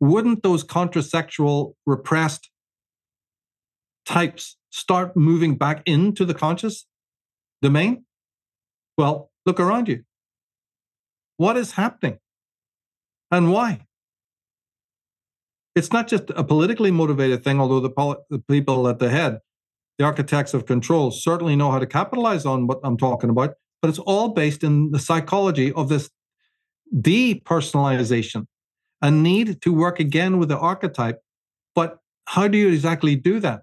wouldn't those contrasexual repressed types start moving back into the conscious domain? Well, look around you. What is happening? And why? It's not just a politically motivated thing, although the, the people at the head, the architects of control certainly know how to capitalize on what I'm talking about, but it's all based in the psychology of this depersonalization, a need to work again with the archetype. But how do you exactly do that?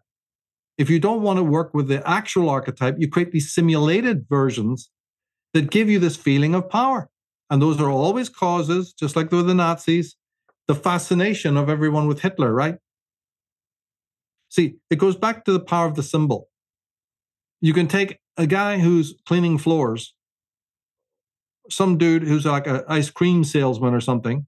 If you don't want to work with the actual archetype, you create these simulated versions that give you this feeling of power. And those are always causes, just like with the Nazis, the fascination of everyone with Hitler, right? See, it goes back to the power of the symbol. You can take a guy who's cleaning floors, some dude who's like an ice cream salesman or something.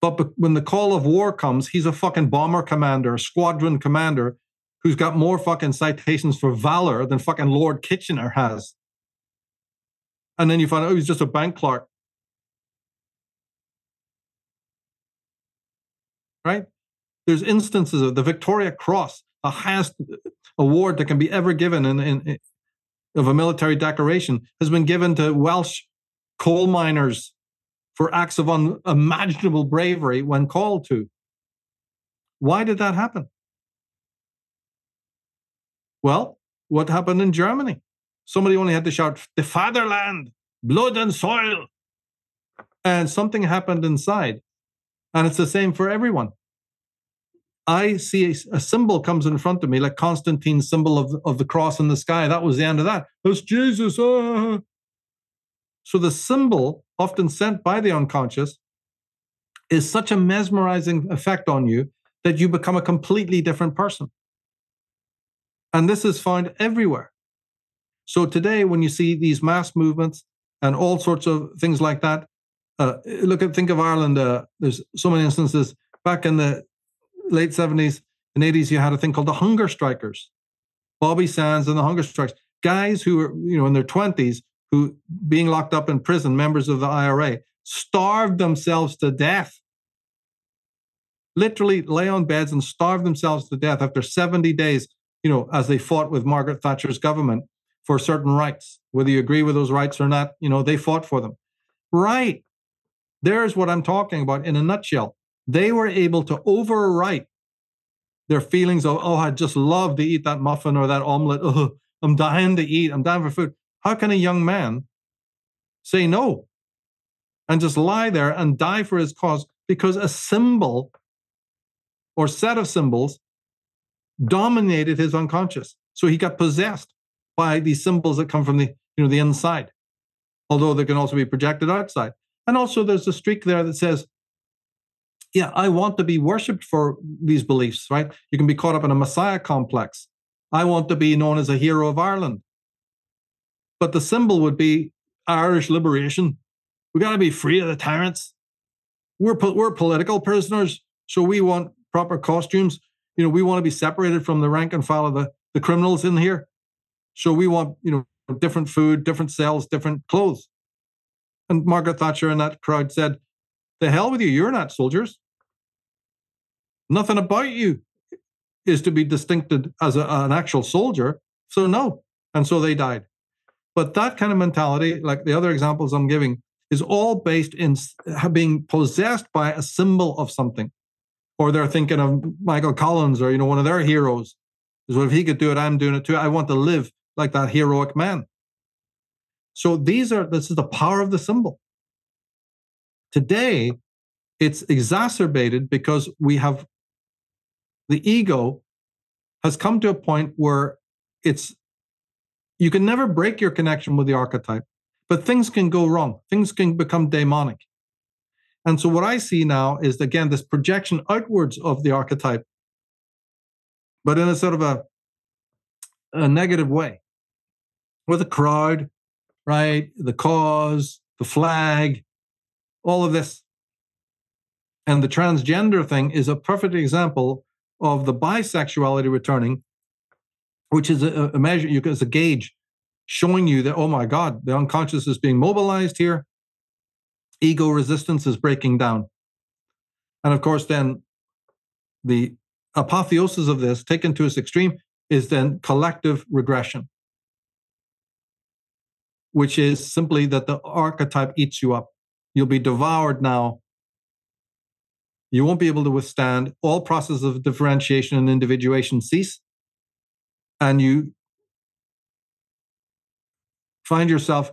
But when the call of war comes, he's a fucking bomber commander, squadron commander who's got more fucking citations for valor than fucking Lord Kitchener has. And then you find out oh, he's just a bank clerk. Right? There's instances of the Victoria Cross, the highest award that can be ever given in, in, in of a military decoration, has been given to Welsh coal miners for acts of unimaginable bravery when called to. Why did that happen? Well, what happened in Germany? Somebody only had to shout, the fatherland, blood and soil. And something happened inside. And it's the same for everyone. I see a, a, symbol comes in front of me, like Constantine's symbol of, of the cross in the sky. That was the end of that. It's Jesus. Ah. So the symbol, often sent by the unconscious, is such a mesmerizing effect on you that you become a completely different person. And this is found everywhere. So today, when you see these mass movements and all sorts of things like that, uh, look at think of Ireland. Uh, there's so many instances back in the late 70s and 80s, you had a thing called the hunger strikers. Bobby Sands and the hunger Strikers, guys who were, you know, in their 20s, who being locked up in prison, members of the IRA, starved themselves to death. Literally lay on beds and starve themselves to death after 70 days, you know, as they fought with Margaret Thatcher's government for certain rights. Whether you agree with those rights or not, you know, they fought for them. Right. There's what I'm talking about in a nutshell they were able to overwrite their feelings of, oh, I just love to eat that muffin or that omelet. Oh, I'm dying to eat. I'm dying for food. How can a young man say no and just lie there and die for his cause because a symbol or set of symbols dominated his unconscious? So he got possessed by these symbols that come from the, you know, the inside, although they can also be projected outside. And also there's a streak there that says, yeah, I want to be worshipped for these beliefs, right? You can be caught up in a messiah complex. I want to be known as a hero of Ireland. But the symbol would be Irish liberation. We got to be free of the tyrants. We're, we're political prisoners, so we want proper costumes. You know, we want to be separated from the rank and file of the, the criminals in here. So we want, you know, different food, different cells, different clothes. And Margaret Thatcher and that crowd said, The hell with you, you're not soldiers. Nothing about you is to be distincted as a, an actual soldier. So, no. And so they died. But that kind of mentality, like the other examples I'm giving, is all based in being possessed by a symbol of something. Or they're thinking of Michael Collins or, you know, one of their heroes. Is well, if he could do it, I'm doing it too. I want to live like that heroic man. So these are, this is the power of the symbol. Today, it's exacerbated because we have the ego has come to a point where it's you can never break your connection with the archetype, but things can go wrong. Things can become demonic. And so what I see now is again this projection outwards of the archetype, but in a sort of a, a negative way. With the crowd, right? The cause, the flag, all of this. And the transgender thing is a perfect example of the bisexuality returning, which is a, a measure, you as a gauge showing you that, oh my God, the unconscious is being mobilized here. Ego resistance is breaking down. And of course, then the apotheosis of this, taken to its extreme, is then collective regression, which is simply that the archetype eats you up. You'll be devoured now you won't be able to withstand all processes of differentiation and individuation cease and you find yourself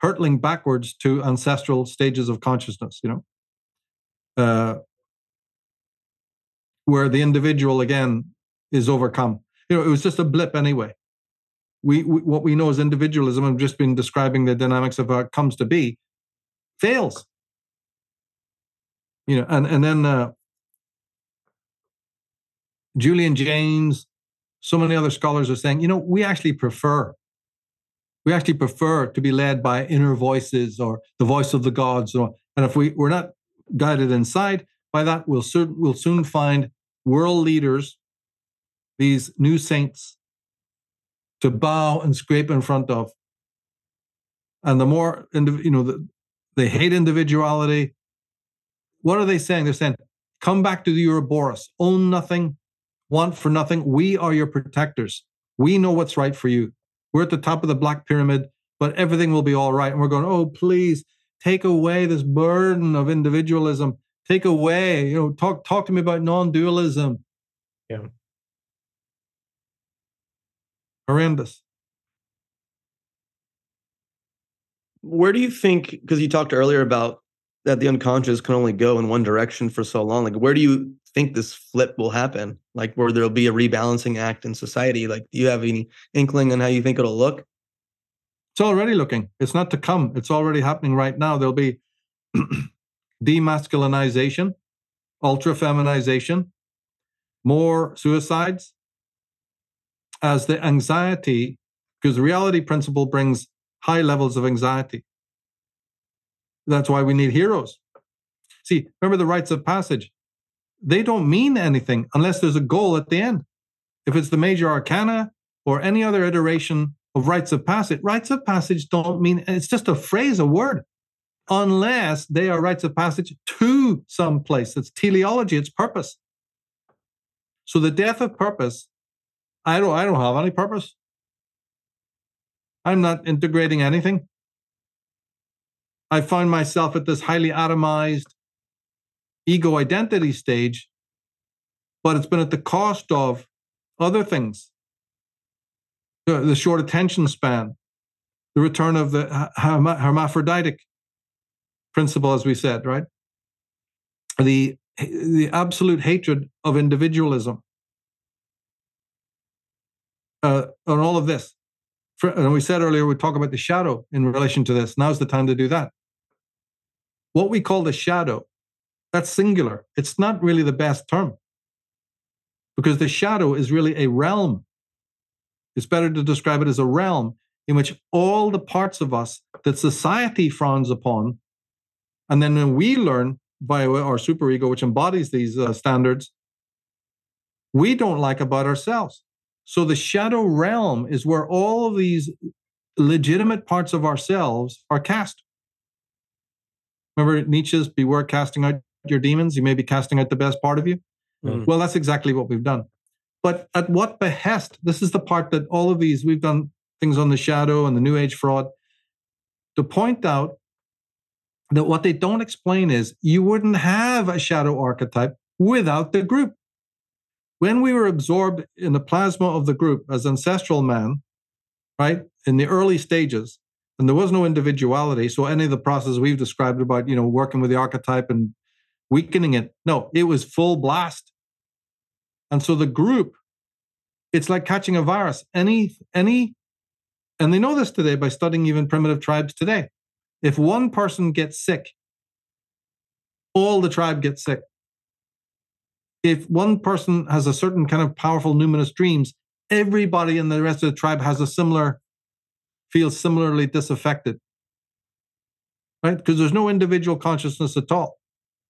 hurtling backwards to ancestral stages of consciousness, you know, uh, where the individual again is overcome. You know, it was just a blip anyway. We, we what we know as individualism, I've just been describing the dynamics of how it comes to be, fails. You know, and and then uh, Julian Jaynes, so many other scholars are saying, you know, we actually prefer we actually prefer to be led by inner voices or the voice of the gods. Or, and if we, we're not guided inside by that, we'll, soon, we'll soon find world leaders, these new saints, to bow and scrape in front of. And the more, you know, the, they hate individuality. What are they saying? They're saying, come back to the Ouroboros, own nothing, want for nothing. We are your protectors. We know what's right for you. We're at the top of the black pyramid, but everything will be all right. And we're going, oh, please take away this burden of individualism. Take away, you know, talk talk to me about non-dualism. Yeah. Horrendous. Where do you think, because you talked earlier about that the unconscious can only go in one direction for so long, like where do you think this flip will happen? Like where there'll be a rebalancing act in society? Like, do you have any inkling on how you think it'll look? It's already looking. It's not to come. It's already happening right now. There'll be demasculinization, ultra feminization, more suicides as the anxiety, because reality principle brings high levels of anxiety. That's why we need heroes. See, remember the rites of passage they don't mean anything unless there's a goal at the end. If it's the major arcana or any other iteration of rites of passage, rites of passage don't mean it's just a phrase, a word, unless they are rites of passage to some place. It's teleology, it's purpose. So the death of purpose, I don't I don't have any purpose. I'm not integrating anything. I find myself at this highly atomized, ego identity stage, but it's been at the cost of other things the, the short attention span, the return of the hermaphroditic principle, as we said, right? The, the absolute hatred of individualism. Uh, on all of this. For, and we said earlier, we talk about the shadow in relation to this. Now's the time to do that. What we call the shadow that's singular. It's not really the best term because the shadow is really a realm. It's better to describe it as a realm in which all the parts of us that society frowns upon, and then when we learn by our superego, which embodies these uh, standards, we don't like about ourselves. So the shadow realm is where all of these legitimate parts of ourselves are cast. Remember Nietzsche's beware casting out your demons, you may be casting out the best part of you. Mm. Well, that's exactly what we've done. But at what behest? This is the part that all of these, we've done things on the shadow and the new age fraud to point out that what they don't explain is you wouldn't have a shadow archetype without the group. When we were absorbed in the plasma of the group as ancestral man, right, in the early stages, and there was no individuality. So any of the process we've described about, you know, working with the archetype and weakening it. No, it was full blast. And so the group, it's like catching a virus. Any, any, and they know this today by studying even primitive tribes today. If one person gets sick, all the tribe gets sick. If one person has a certain kind of powerful numinous dreams, everybody in the rest of the tribe has a similar, feels similarly disaffected. Right? Because there's no individual consciousness at all.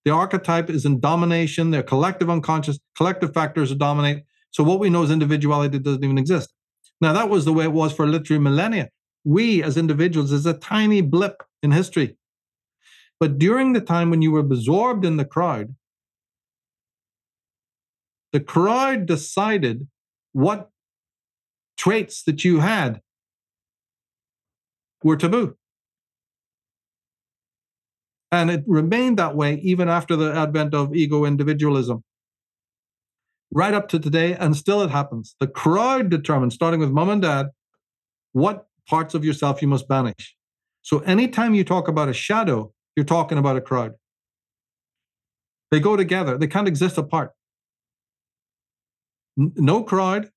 The archetype is in domination. Their collective unconscious, collective factors dominate. So what we know is individuality doesn't even exist. Now that was the way it was for literally millennia. We as individuals is a tiny blip in history. But during the time when you were absorbed in the crowd, the crowd decided what traits that you had were taboo. And it remained that way even after the advent of ego individualism. right up to today, and still it happens. The crowd determines, starting with mom and dad, what parts of yourself you must banish. So anytime you talk about a shadow, you're talking about a crowd. They go together, they can't exist apart. No crowd,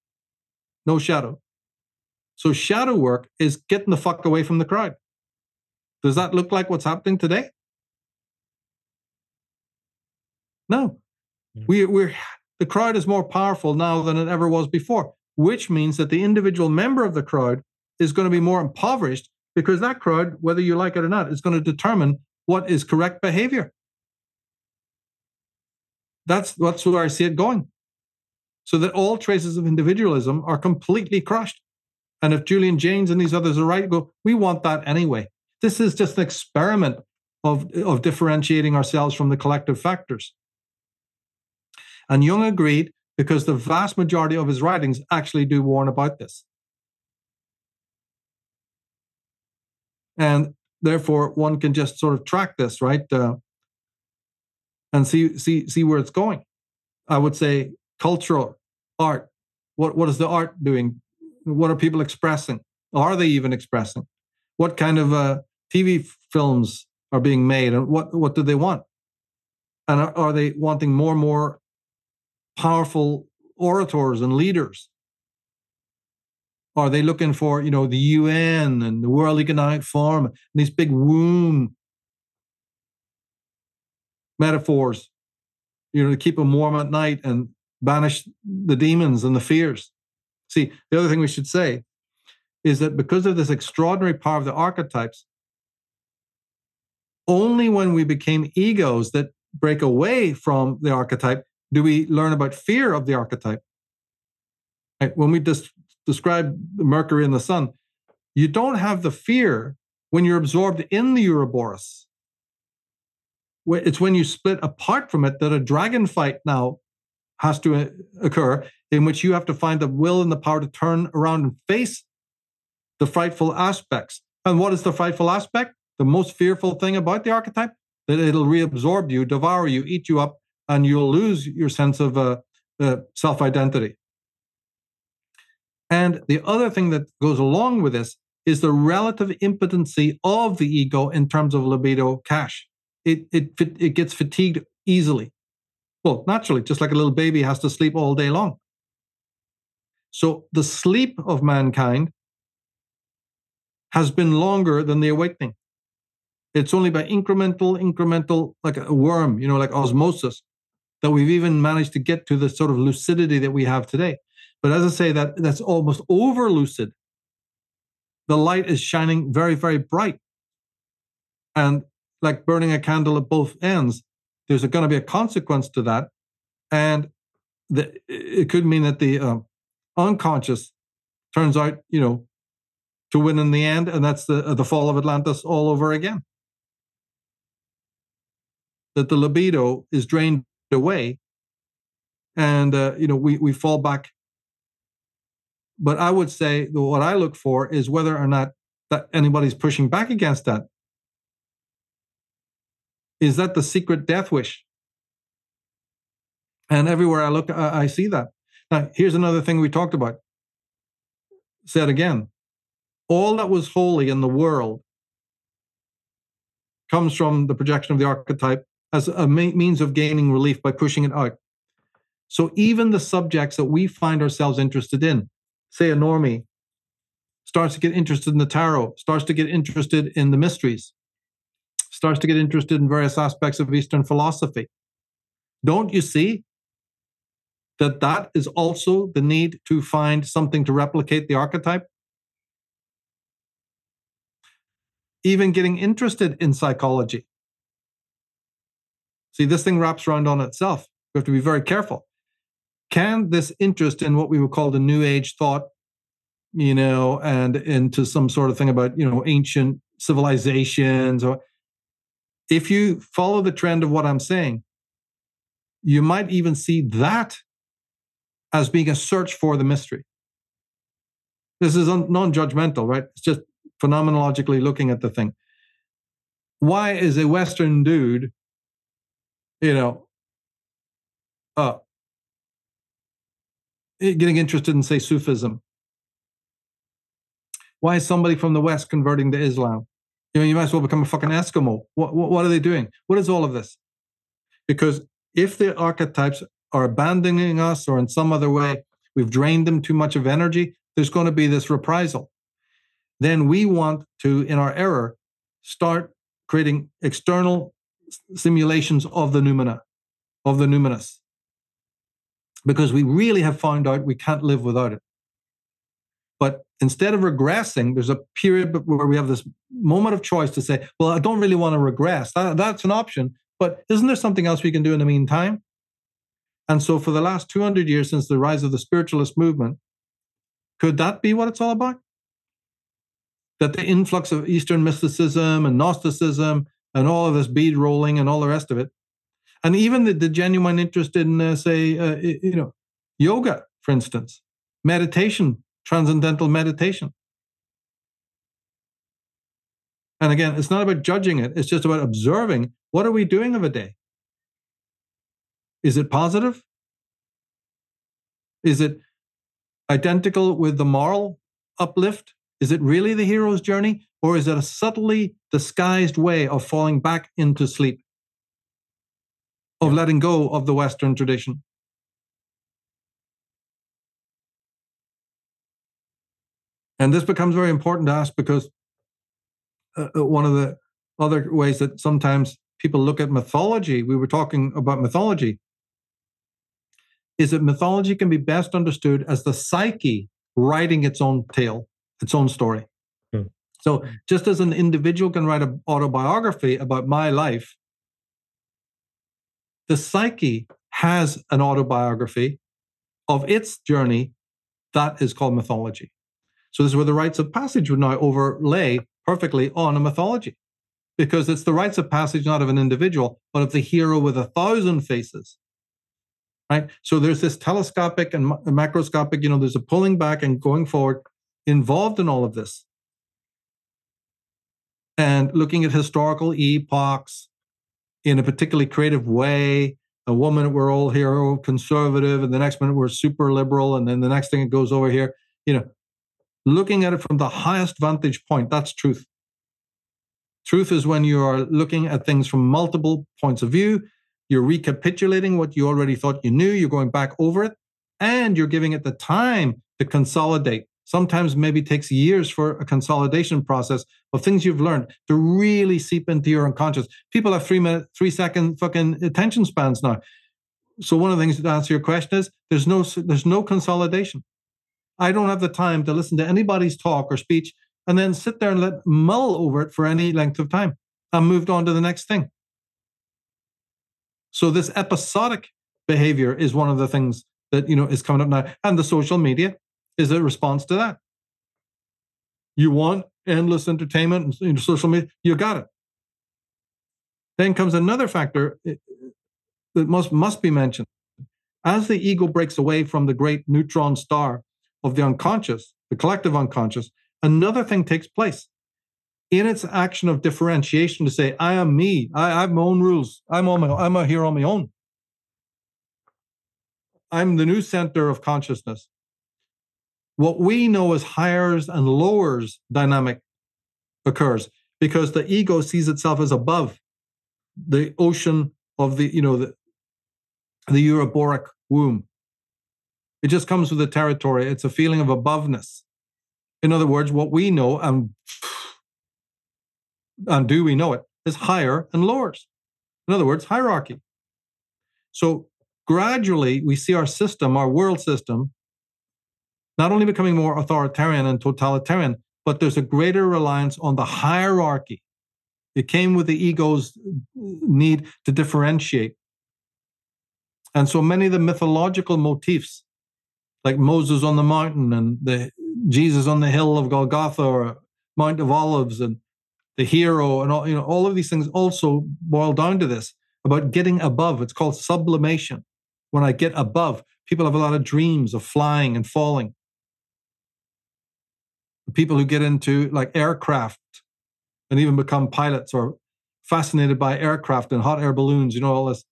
no shadow. So shadow work is getting the fuck away from the crowd. Does that look like what's happening today? No. Hmm. We, we're the crowd is more powerful now than it ever was before, which means that the individual member of the crowd is going to be more impoverished because that crowd, whether you like it or not, is going to determine what is correct behavior. That's that's where I see it going. So that all traces of individualism are completely crushed. And if Julian Jaynes and these others are right, go, we want that anyway. This is just an experiment of, of differentiating ourselves from the collective factors. And Jung agreed because the vast majority of his writings actually do warn about this. And therefore, one can just sort of track this, right? Uh, and see see see where it's going. I would say cultural art. What what is the art doing? What are people expressing? Are they even expressing? What kind of uh, TV films are being made, and what what do they want? And are, are they wanting more and more powerful orators and leaders? Are they looking for, you know, the UN and the World Economic Forum, and these big womb metaphors, you know, to keep them warm at night and banish the demons and the fears? See, the other thing we should say is that because of this extraordinary power of the archetypes, only when we became egos that break away from the archetype do we learn about fear of the archetype. Right? When we just describe Mercury and the sun, you don't have the fear when you're absorbed in the Ouroboros. It's when you split apart from it that a dragon fight now has to uh, occur, in which you have to find the will and the power to turn around and face the frightful aspects. And what is the frightful aspect? The most fearful thing about the archetype? That it'll reabsorb you, devour you, eat you up, and you'll lose your sense of uh, uh, self identity. And the other thing that goes along with this is the relative impotency of the ego in terms of libido cash. It, it, it gets fatigued easily. Well, naturally, just like a little baby has to sleep all day long. So the sleep of mankind has been longer than the awakening. It's only by incremental, incremental, like a worm, you know, like osmosis, that we've even managed to get to the sort of lucidity that we have today. But as I say, that that's almost over lucid. The light is shining very, very bright. And like burning a candle at both ends, there's going to be a consequence to that. And the, it could mean that the uh, unconscious turns out, you know, to win in the end. And that's the, the fall of Atlantis all over again. That the libido is drained away and uh, you know we we fall back but i would say what i look for is whether or not that anybody's pushing back against that is that the secret death wish? And everywhere i look i, I see that. Now here's another thing we talked about. Said again all that was holy in the world comes from the projection of the archetype as a means of gaining relief by pushing it out. So even the subjects that we find ourselves interested in, say a normie, starts to get interested in the tarot, starts to get interested in the mysteries, starts to get interested in various aspects of Eastern philosophy. Don't you see that that is also the need to find something to replicate the archetype? Even getting interested in psychology See, this thing wraps around on itself. We have to be very careful. Can this interest in what we would call the New Age thought, you know, and into some sort of thing about, you know, ancient civilizations, or if you follow the trend of what I'm saying, you might even see that as being a search for the mystery. This is non judgmental, right? It's just phenomenologically looking at the thing. Why is a Western dude you know, uh, getting interested in, say, Sufism? Why is somebody from the West converting to Islam? You know, you might as well become a fucking Eskimo. What, what, what are they doing? What is all of this? Because if the archetypes are abandoning us or in some other way, we've drained them too much of energy, there's going to be this reprisal. Then we want to, in our error, start creating external simulations of the noumena, of the numinous, because we really have found out we can't live without it. But instead of regressing, there's a period where we have this moment of choice to say, well, I don't really want to regress. That, that's an option. But isn't there something else we can do in the meantime? And so, for the last 200 years since the rise of the spiritualist movement, could that be what it's all about? That the influx of Eastern mysticism and Gnosticism and all of this bead rolling and all the rest of it, and even the, the genuine interest in, uh, say, uh, you know, yoga, for instance, meditation, transcendental meditation. And again, it's not about judging it, it's just about observing what are we doing of a day? Is it positive? Is it identical with the moral uplift? Is it really the hero's journey? Or is it a subtly disguised way of falling back into sleep? Of letting go of the Western tradition? And this becomes very important to ask because uh, uh one of the other ways that sometimes people look at mythology, we were talking about mythology, is that mythology can be best understood as the psyche writing its own tale, its own story. Hmm. So, just as an individual can write an autobiography about my life, the psyche has an autobiography of its journey that is called mythology. So, this is where the rites of passage would now overlay perfectly on a mythology because it's the rites of passage not of an individual, but of the hero with a thousand faces right? So there's this telescopic and macroscopic, you know, there's a pulling back and going forward involved in all of this. And looking at historical epochs in a particularly creative way. A woman, we're all here oh, conservative, and the next minute we're super liberal, and then the next thing it goes over here. You know, looking at it from the highest vantage point, that's truth. Truth is when you are looking at things from multiple points of view you're recapitulating what you already thought you knew, you're going back over it, and you're giving it the time to consolidate. Sometimes maybe takes years for a consolidation process of things you've learned to really seep into your unconscious. People have three minute, three second fucking attention spans now. So one of the things to answer your question is there's no there's no consolidation. I don't have the time to listen to anybody's talk or speech and then sit there and let mull over it for any length of time. I'm moved on to the next thing. So this episodic behavior is one of the things that you know is coming up now, and the social media is a response to that. You want endless entertainment and social media, you got it. Then comes another factor eh, that must must be mentioned. As the ego breaks away from the great neutron star of the unconscious, the collective unconscious, another thing takes place in its action of differentiation to say, I am me, I, I have my own rules, I'm on my I'm here on my own. I'm the new center of consciousness. What we know as higher's and lowers dynamic occurs because the ego sees itself as above the ocean of the, you know, the, the Uroboric womb. It just comes with the territory. It's a feeling of aboveness. In other words, what we know, and and do we know it, is higher and lowers. In other words, hierarchy. So gradually, we see our system, our world system, not only becoming more authoritarian and totalitarian, but there's a greater reliance on the hierarchy. It came with the ego's need to differentiate. And so many of the mythological motifs, like Moses on the mountain and the Jesus on the hill of Golgotha or Mount of Olives and the hero, and all you know, all of these things also boil down to this about getting above. It's called sublimation. When I get above, people have a lot of dreams of flying and falling. People who get into like aircraft and even become pilots or fascinated by aircraft and hot air balloons, you know, all this.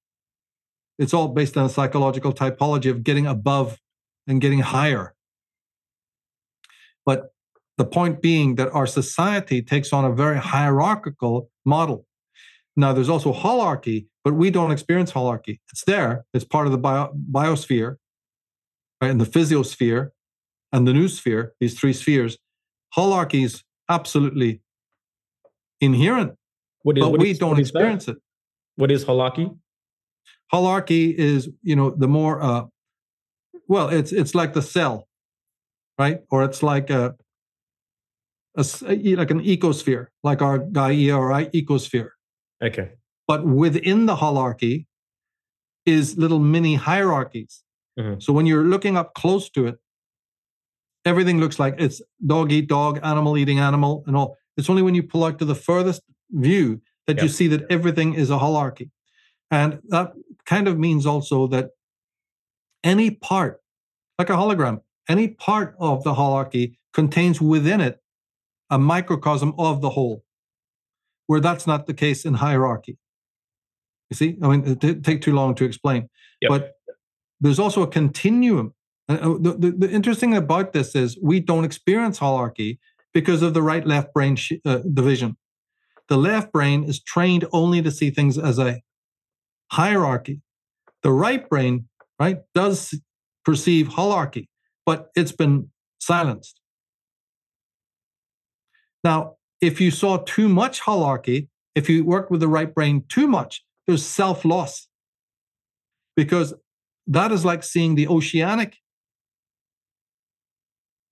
It's all based on a psychological typology of getting above and getting higher. But the point being that our society takes on a very hierarchical model. Now, there's also holarchy, but we don't experience holarchy. It's there, it's part of the bio- biosphere, right? And the physiosphere and the noosphere, these three spheres. Holarchy is absolutely inherent, What is, but what we is- don't is that? experience it. What is holarchy? Holarchy is, you know, the more, uh, well, it's it's like the cell, right? Or it's like a, a like an ecosphere, like our Gaia or our ecosphere. Okay. But within the holarchy is little mini hierarchies. Mhm. So when you're looking up close to it, everything looks like it's dog eat dog, animal eating animal, and all. It's only when you pull out to the furthest view that you see that everything is a holarchy. And that kind of means also that any part, like a hologram, any part of the holarchy contains within it a microcosm of the whole, where that's not the case in hierarchy. You see, I mean, it take too long to explain, Yep. but there's also a continuum. And, uh, the, the, the interesting about this is we don't experience holarchy because of the right left brain sh- uh, division. The left brain is trained only to see things as a hierarchy. The right brain, right, does perceive holarchy, but it's been silenced. Now, if you saw too much holarchy, if you work with the right brain too much, there's self loss. Because that is like seeing the oceanic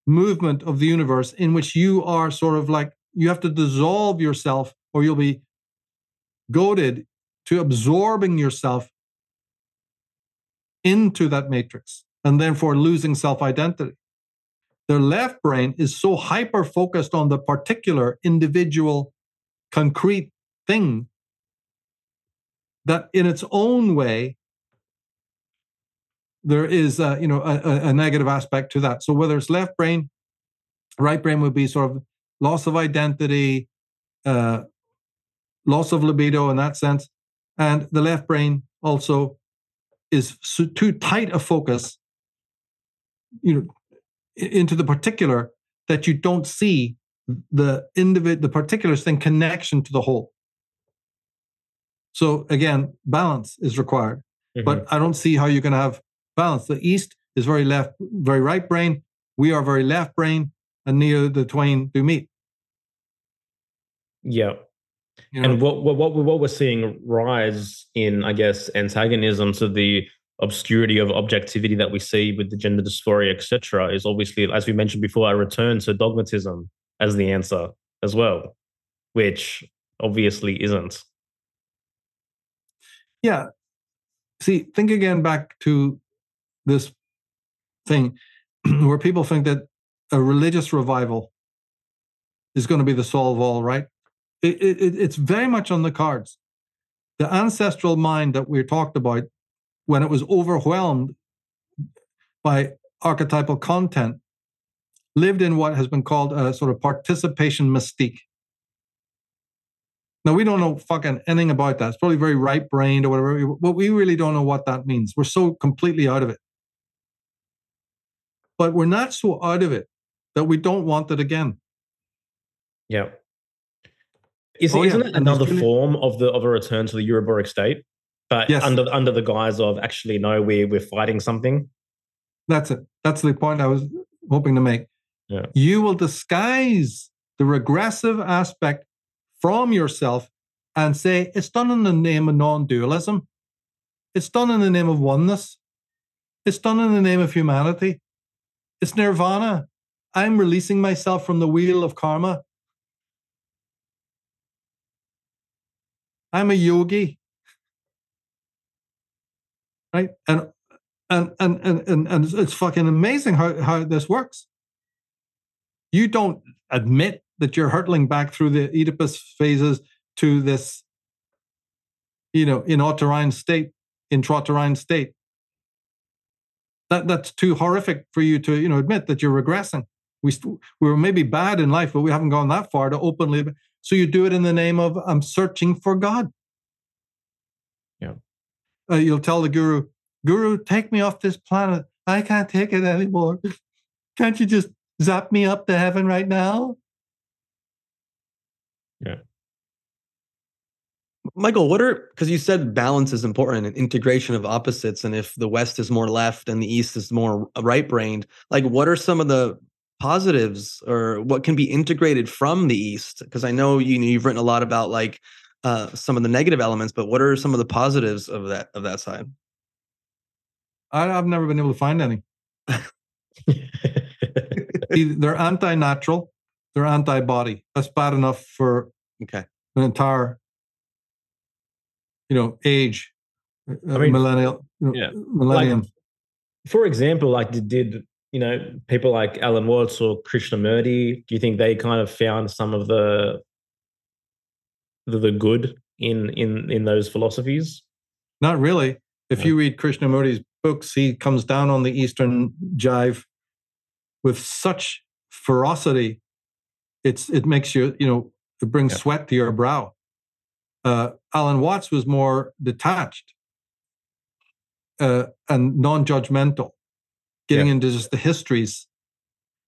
movement of the universe in which you are sort of like you have to dissolve yourself or you'll be goaded to absorbing yourself into that matrix and therefore losing self identity. The left brain is so hyper focused on the particular individual concrete thing that in its own way there is a, you know a- a negative aspect to that so whether it's left brain right brain would be sort of loss of identity uh, loss of libido in that sense and the left brain also is so, too tight a focus you know into the particular that you don't see the individ the particulars thing connection to the whole so again balance is required Mhm. but I don't see how you can have balance. The East is very left, very right brain. We are very left brain, and near the twain do meet. yeah. You know? And what, what what what we're seeing rise in, I guess, antagonism to the obscurity of objectivity that we see with the gender dysphoria, etc., is obviously, as we mentioned before, a return to dogmatism as the answer as well, which obviously isn't. yeah. See, think again back to this thing where people think that a religious revival is going to be the solve all, right? It, it, it- it's very much on the cards. The ancestral mind that we talked about, when it was overwhelmed by archetypal content, lived in what has been called a sort of participation mystique. Now we don't know fucking anything about that. It's probably very right brained or whatever, but we really don't know what that means. We're so completely out of it. But we're not so out of it that we don't want it again. Yeah. Is, Oh, yeah, isn't it another form of the of a return to the uroboric state? But Yes. under under the guise of actually no, we're we're fighting something. That's it. That's the point I was hoping to make. Yeah. You will disguise the regressive aspect from yourself and say it's done in the name of non dualism. It's done in the name of oneness. It's done in the name of humanity. It's nirvana. I'm releasing myself from the wheel of karma. I'm a yogi. Right? And and and and and, and it's- fucking amazing how, how this works. You don't admit that you're hurtling back through the Oedipus phases to this, you know, inauterine state, in intrauterine state. That that's too horrific for you to, you know, admit that you're regressing. We st- we were maybe bad in life, but we haven't gone that far to openly. So you do it in the name of I'm searching for God. Yeah. Uh, you'll tell the guru, Guru, take me off this planet. I can't take it anymore. Can't you just zap me up to heaven right now? Yeah. Michael, what are because you said balance is important and integration of opposites, and if the West is more left and the East is more right brained, like what are some of the positives or what can be integrated from the East? Because I know you you've written a lot about like uh, some of the negative elements, but what are some of the positives of that of that side? I, I've never been able to find any. they're anti-natural, they're anti-body. That's bad enough for Okay. an entire, you know, age, uh, I mean, millennial, yeah, millennium. For example, like did, did you know people like Alan Watts or Krishnamurti? Do you think they kind of found some of the the, the good in in in those philosophies? Not really. If Yeah. you read Krishnamurti's books, he comes down on the Eastern jive with such ferocity. It's it makes you, you know, it brings Yeah. sweat to your brow. Uh, Alan Watts was more detached uh, and non-judgmental, getting Yeah. into just the histories.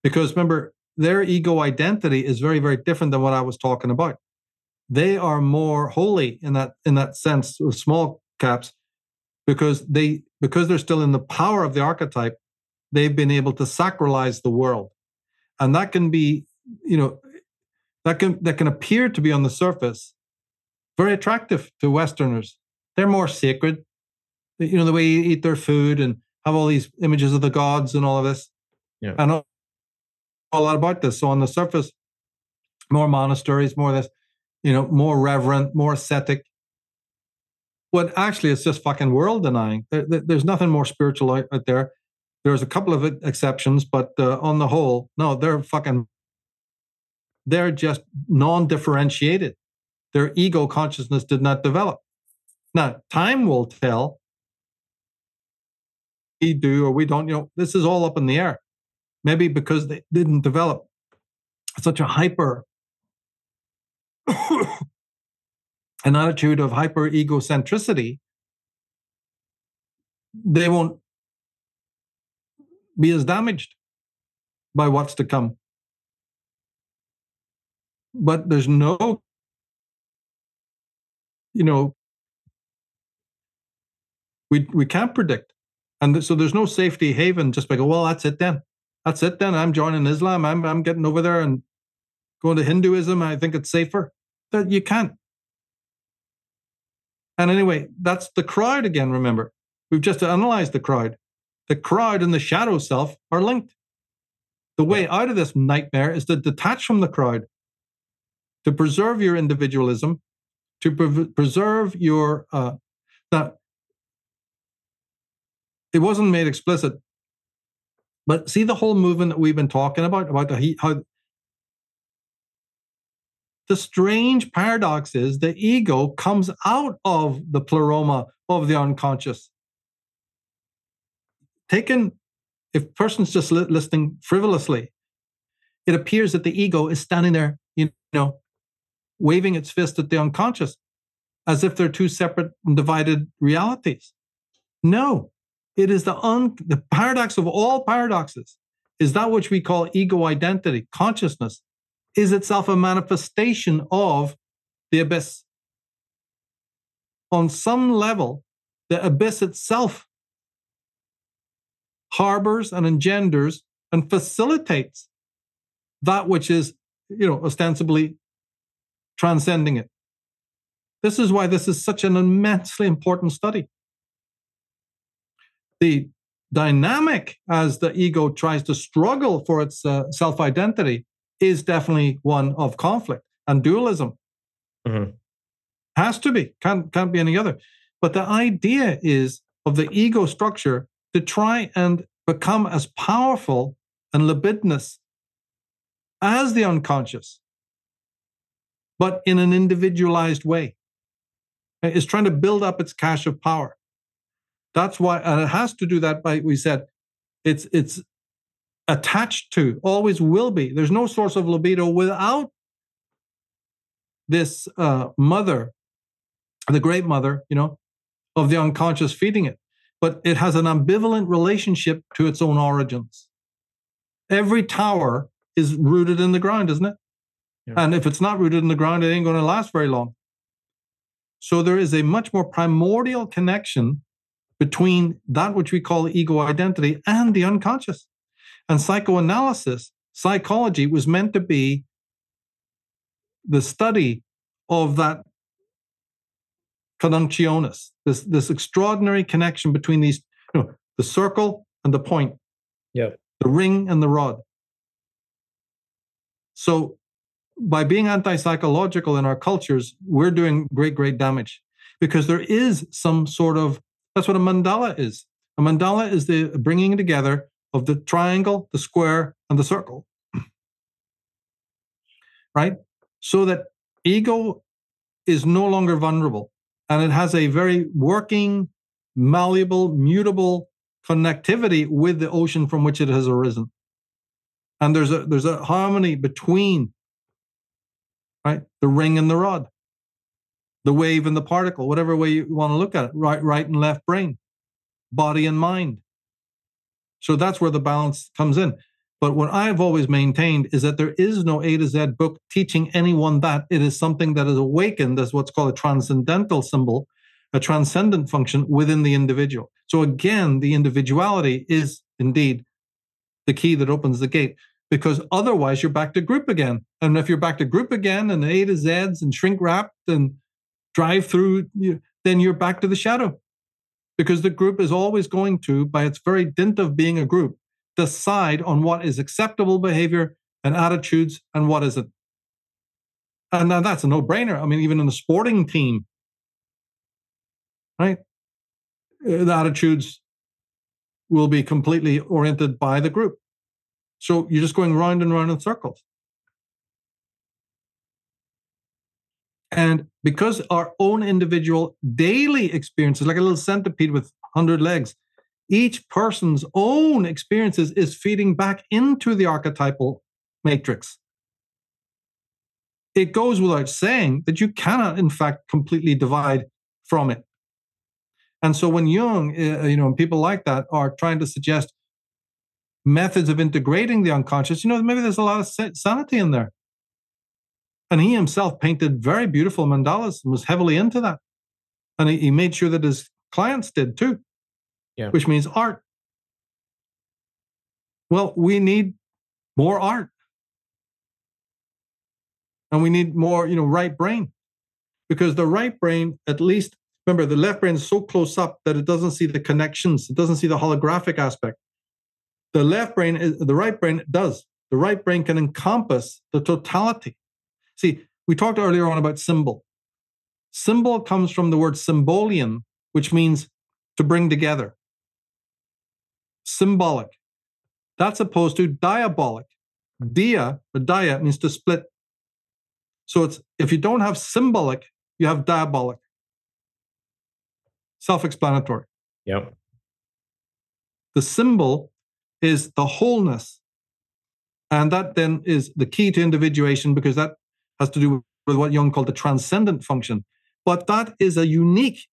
Because remember, their ego identity is very, very different than what I was talking about. They are more holy in that in that sense of small caps because they because they're still in the power of the archetype they've been able to sacralize the world and that can be you know that can that can appear to be on the surface very attractive to westerners they're more sacred you know the way you eat their food and have all these images of the gods and all of this Yeah. i know a lot about this so on the surface more monasteries more this you know more reverent more ascetic but actually it's just fucking world denying. There, there- there's nothing more spiritual out, out there. There's a couple of exceptions, but uh, on the whole, no, they're fucking. They're just non-differentiated. Their ego consciousness did not develop. Now, time will tell. We do or we don't. You know, this is all up in the air. Maybe because they didn't develop such a hyper an attitude of hyper egocentricity, they won't be as damaged by what's to come. But there's no, you know, we we can't predict, and so there's no safety haven. Just by go, well, that's it then. That's it then. I'm joining Islam. I'm I'm getting over there and going to Hinduism. I think it's safer. That you can't. And anyway, that's the crowd again, remember. We've just analyzed the crowd. The crowd and the shadow self are linked. The way out of this nightmare is to detach from the crowd, to preserve your individualism, to pre- preserve your. Uh, now, it wasn't made explicit, but see the whole movement that we've been talking about, about the, he- how the strange paradox is the ego comes out of the pleroma of the unconscious. Taken, if person's just li- listening frivolously, it appears that the ego is standing there, you know, waving its fist at the unconscious, as if they're two separate and divided realities. No, it is the un- the paradox of all paradoxes is that which we call ego identity, consciousness, is itself a manifestation of the abyss. On some level, the abyss itself harbors and engenders and facilitates that which is, you know, ostensibly transcending it. This is why this is such an immensely important study. The dynamic as the ego tries to struggle for its uh, self identity is definitely one of conflict and dualism. Mhm. Has to be, can't, can't be any other. But the idea is of the ego structure to try and become as powerful and libidinous as the unconscious, but in an individualized way. It's trying to build up its cache of power. That's why, and it has to do that by, we said, it's, it's attached to, always will be. There's no source of libido without this uh, mother, the great mother, you know, of the unconscious feeding it. but it has an ambivalent relationship to its own origins. Every tower is rooted in the ground, isn't it? Yeah. And if it's not rooted in the ground, it ain't going to last very long. So there is a much more primordial connection between that which we call ego identity and the unconscious. And psychoanalysis, psychology was meant to be the study of that coniunctionis, this, this extraordinary connection between these, you know, the circle and the point, yeah. the ring and the rod. So by being anti-psychological in our cultures, we're doing great, great damage because there is some sort of that's what a mandala is. A mandala is the bringing together of the triangle, the square, and the circle. right? So that ego is no longer vulnerable and it has a very working, malleable, mutable connectivity with the ocean from which it has arisen. And there's a there's a harmony between right the ring and the rod, the wave and the particle, whatever way you want to look at it, right, right and left brain, body and mind. So that's where the balance comes in. But what I've always maintained is that there is no A to Z book teaching anyone that. It is something that is awakened as what's called a transcendental symbol, a transcendent function within the individual. So again, the individuality is indeed the key that opens the gate because otherwise you're back to group again. And if you're back to group again and A to Zs and shrink wrapped and drive through, then you're back to the shadow because the group is always going to, by its very dint of being a group, decide on what is acceptable behavior and attitudes and what isn't. And now that's a no brainer. I mean, even in the sporting team, right? Uh, the attitudes will be completely oriented by the group. So you're just going round and round in circles. And because our own individual daily experiences, like a little centipede with 100 legs, each person's own experiences is feeding back into the archetypal matrix. It goes without saying that you cannot, in fact, completely divide from it. And so when Jung, uh, you know, and people like that are trying to suggest methods of integrating the unconscious, you know, maybe there's a lot of sanity in there. And he himself painted very beautiful mandalas and was heavily into that. And he, he made sure that his clients did too yeah. which means art. Well, we need more art. And we need more, you know, right brain. Because the right brain, at least, remember, the left brain is so close up that it doesn't see the connections, it doesn't see the holographic aspect. The left brain, is, the right brain does. The right brain can encompass the totality. See, we talked earlier on about symbol. Symbol comes from the word symbolion, which means to bring together symbolic. That's opposed to diabolic. Dia or dia means to split. So it's if you don't have symbolic, you have diabolic. Self-explanatory. Yep. The symbol is the wholeness. And that then is the key to individuation because that has to do with what Jung called the transcendent function. But that is a unique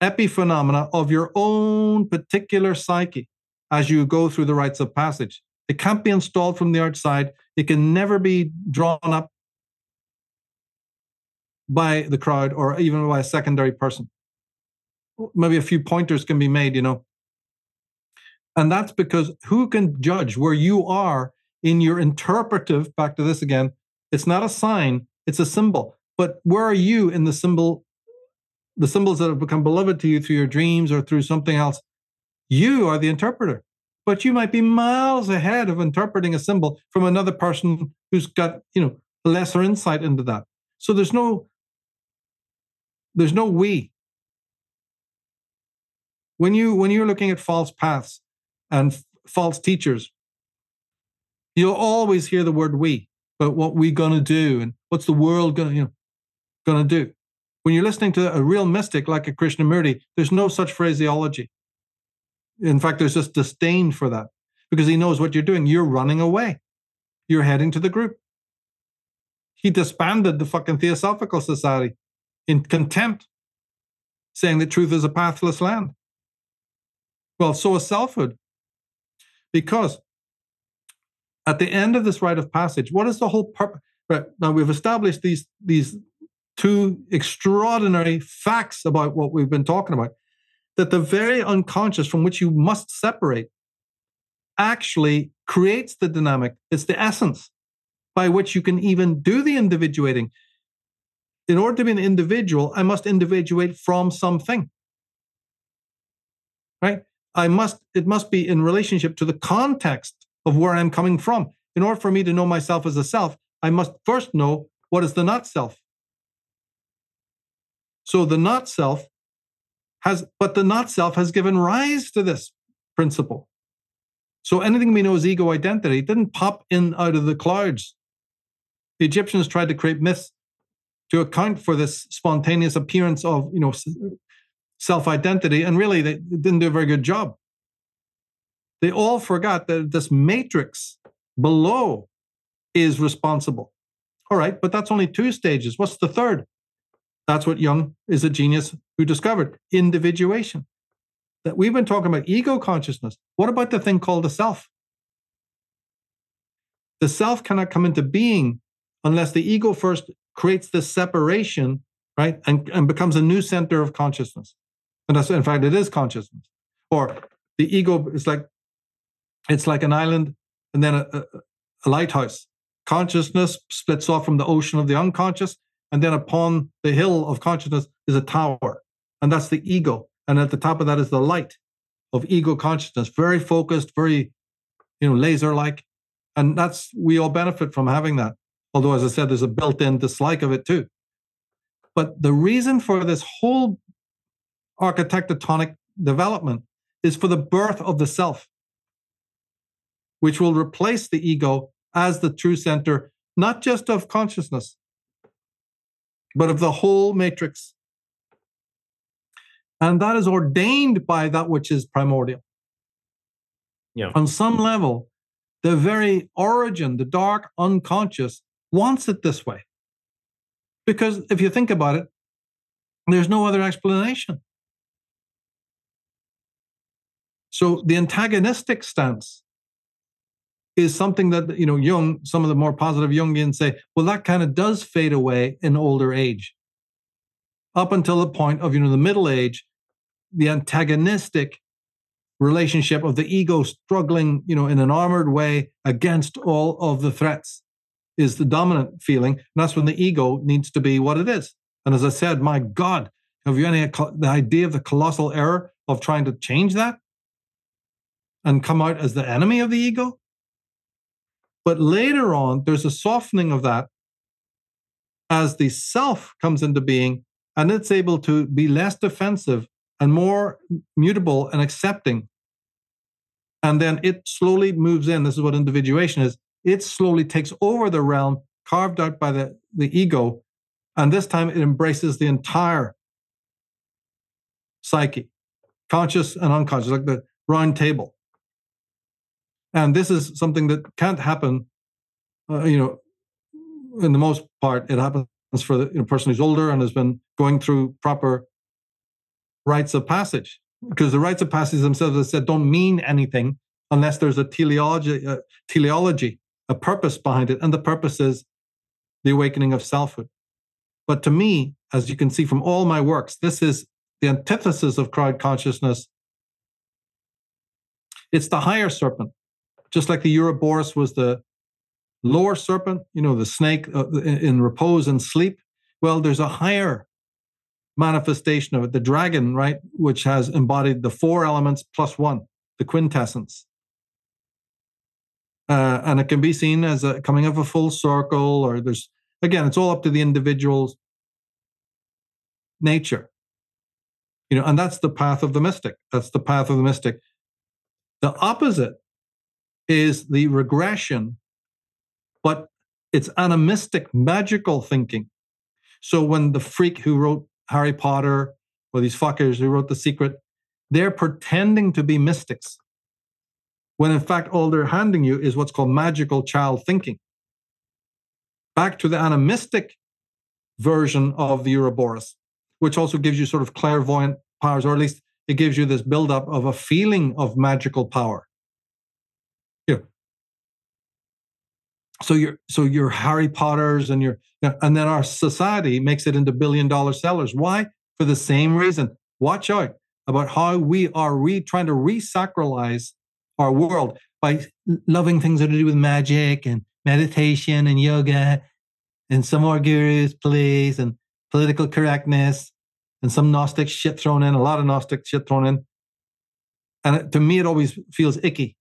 epiphenomena of your own particular psyche as you go through the rites of passage. It can't be installed from the outside. It can never be drawn up by the crowd or even by a secondary person. Maybe a few pointers can be made, you know. And that's because who can judge where you are in your interpretive, back to this again, it's not a sign, it's a symbol. But where are you in the symbol the symbols that have become beloved to you through your dreams or through something else, you are the interpreter. But you might be miles ahead of interpreting a symbol from another person who's got, you know, lesser insight into that. So there's no there's no we. When you when you're looking at false paths and f- false teachers, you'll always hear the word we, but what we gonna do and what's the world gonna, you know, gonna do. When you're listening to a real mystic like a Krishnamurti, there's no such phraseology. In fact, there's just disdain for that because he knows what you're doing. You're running away. You're heading to the group. He disbanded the fucking Theosophical Society in contempt, saying that truth is a pathless land. Well, so is selfhood. Because at the end of this rite of passage, what is the whole purpose? Right now, we've established these these two extraordinary facts about what we've been talking about. That the very unconscious from which you must separate actually creates the dynamic. It's the essence by which you can even do the individuating. In order to be an individual, I must individuate from something. Right? I must, it must be in relationship to the context of where I'm coming from. In order for me to know myself as a self, I must first know what is the not self. So the not self has, but the not self has given rise to this principle. So anything we know as ego identity didn't pop in out of the clouds. The Egyptians tried to create myths to account for this spontaneous appearance of, you know, self-identity, and really they didn't do a very good job. They all forgot that this matrix below is responsible. All right, but that's only two stages. What's the third? That's what Jung is a genius who discovered individuation. That we've been talking about ego consciousness. What about the thing called the self? The self cannot come into being unless the ego first creates this separation, right? And, and becomes a new center of consciousness. And that's, in fact, it is consciousness. Or the ego is like, it's like an island and then a, a, a lighthouse. Consciousness splits off from the ocean of the unconscious. And then upon the hill of consciousness is a tower. And that's the ego. And at the top of that is the light of ego consciousness, very focused, very, you know, laser like. And that's, we all benefit from having that. Although, as I said, there's a built in dislike of it too. But the reason for this whole architectonic development is for the birth of the self, which will replace the ego as the true center, not just of consciousness, but of the whole matrix. And that is ordained by that which is primordial. Yeah. On some level, the very origin, the dark unconscious, wants it this way. Because if you think about it, there's no other explanation. So the antagonistic stance is something that you know Jung, some of the more positive Jungians say, well, that kind of does fade away in older age. Up until the point of you know the middle age, the antagonistic relationship of the ego struggling, you know, in an armored way against all of the threats is the dominant feeling. And that's when the ego needs to be what it is. And as I said, my God, have you any the idea of the colossal error of trying to change that? and come out as the enemy of the ego. But later on, there's a softening of that as the self comes into being and it's able to be less defensive and more mutable and accepting. And then it slowly moves in. This is what individuation is. It slowly takes over the realm carved out by the, the ego. And this time it embraces the entire psyche, conscious and unconscious, like the round table. And this is something that can't happen, uh, you know, in the most part, it happens for the you know, person who's older and has been going through proper rites of passage. Because the rites of passage themselves, as I said, don't mean anything unless there's a teleology, uh, teleology, a purpose behind it. And the purpose is the awakening of selfhood. But to me, as you can see from all my works, this is the antithesis of crowd consciousness. It's the higher serpent just like the Ouroboros was the lower serpent, you know, the snake uh, in repose and sleep. Well, there's a higher manifestation of it, the dragon, right, which has embodied the four elements plus one, the quintessence. Uh, and it can be seen as a coming of a full circle, or there's again, it's all up to the individual's nature. You know, and that's the path of the mystic. That's the path of the mystic. The opposite is the regression, but it's animistic, magical thinking. So when the freak who wrote Harry Potter or these fuckers who wrote The Secret, they're pretending to be mystics. When in fact, all they're handing you is what's called magical child thinking. Back to the animistic version of the Ouroboros, which also gives you sort of clairvoyant powers, or at least it gives you this buildup of a feeling of magical power. Yeah. So your so your Harry Potters and your and then our society makes it into billion dollar sellers. Why? For the same reason. Watch out about how we are re trying to re-sacralize our world by loving things that are to do with magic and meditation and yoga and some more gurus, please, and political correctness and some Gnostic shit thrown in, a lot of Gnostic shit thrown in. And to me, it always feels icky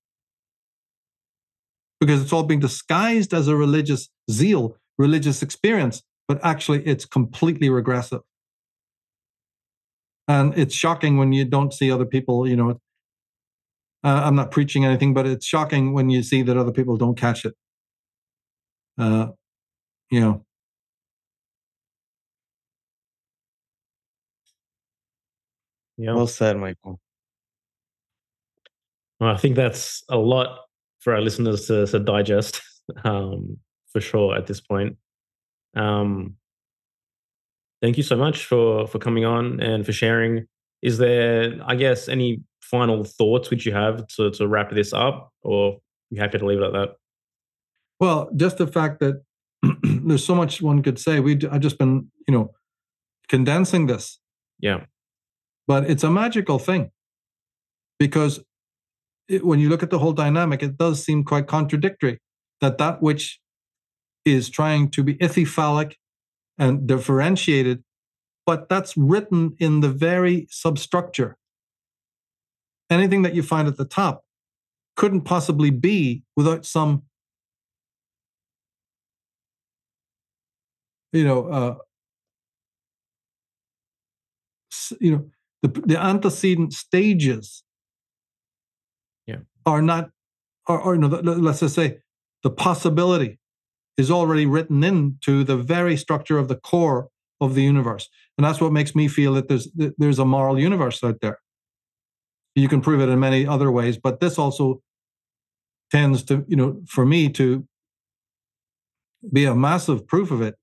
because it's all being disguised as a religious zeal, religious experience, but actually it's completely regressive. And it's shocking when you don't see other people, you know. Uh, I'm not preaching anything, but it's shocking when you see that other people don't catch it. Uh, you know, Yeah. Well said, Michael. Well, I think that's a lot for our listeners to, to digest, um, for sure. At this point, um, thank you so much for for coming on and for sharing. Is there, I guess, any final thoughts which you have to to wrap this up, or you happy to leave it at that? Well, just the fact that there's so much one could say. We I've just been, you know, condensing this. Yeah. But it's a magical thing because it, when you look at the whole dynamic, it does seem quite contradictory that that which is trying to be ithyphallic and differentiated, but that's written in the very substructure. Anything that you find at the top couldn't possibly be without some, you know, uh, you know, the, the antecedent stages. Are not, or, or you know, let's just say the possibility is already written into the very structure of the core of the universe. And that's what makes me feel that there's there's a moral universe out there. You can prove it in many other ways, but this also tends to, you know, for me to be a massive proof of it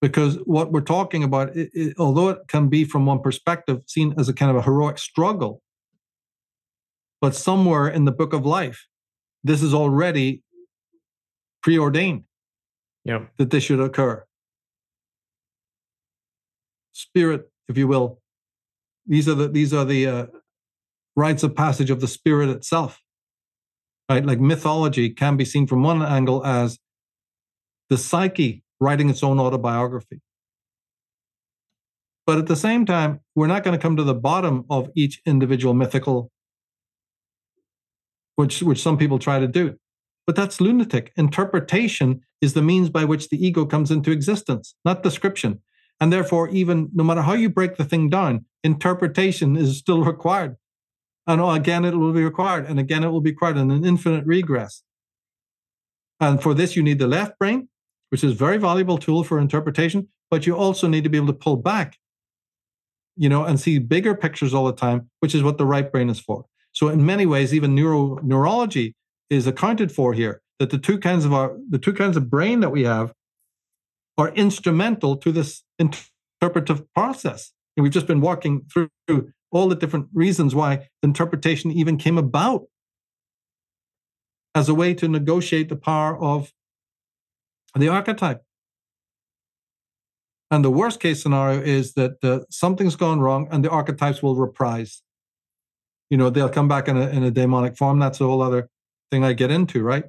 because what we're talking about, it, it, although it can be from one perspective seen as a kind of a heroic struggle, but somewhere in the book of life, this is already preordained yeah. that this should occur. Spirit, if you will, these are the these are the uh, rites of passage of the spirit itself. Right, like mythology can be seen from one angle as the psyche writing its own autobiography. But at the same time, we're not going to come to the bottom of each individual mythical, which, which some people try to do. But that's lunatic. Interpretation is the means by which the ego comes into existence, not description. And therefore, even no matter how you break the thing down, interpretation is still required. And again, it will be required. And again, it will be required in an infinite regress. And for this, you need the left brain which is a very valuable tool for interpretation, but you also need to be able to pull back, you know, and see bigger pictures all the time, which is what the right brain is for. So in many ways, even neuro neurology is accounted for here. That the two kinds of our the two kinds of brain that we have are instrumental to this interpretive process. And we've just been walking through all the different reasons why interpretation even came about as a way to negotiate the power of the archetype. And the worst case scenario is that uh, something's gone wrong and the archetypes will reprise. You know, they'll come back in a, in a demonic form. That's a whole other thing I get into, right?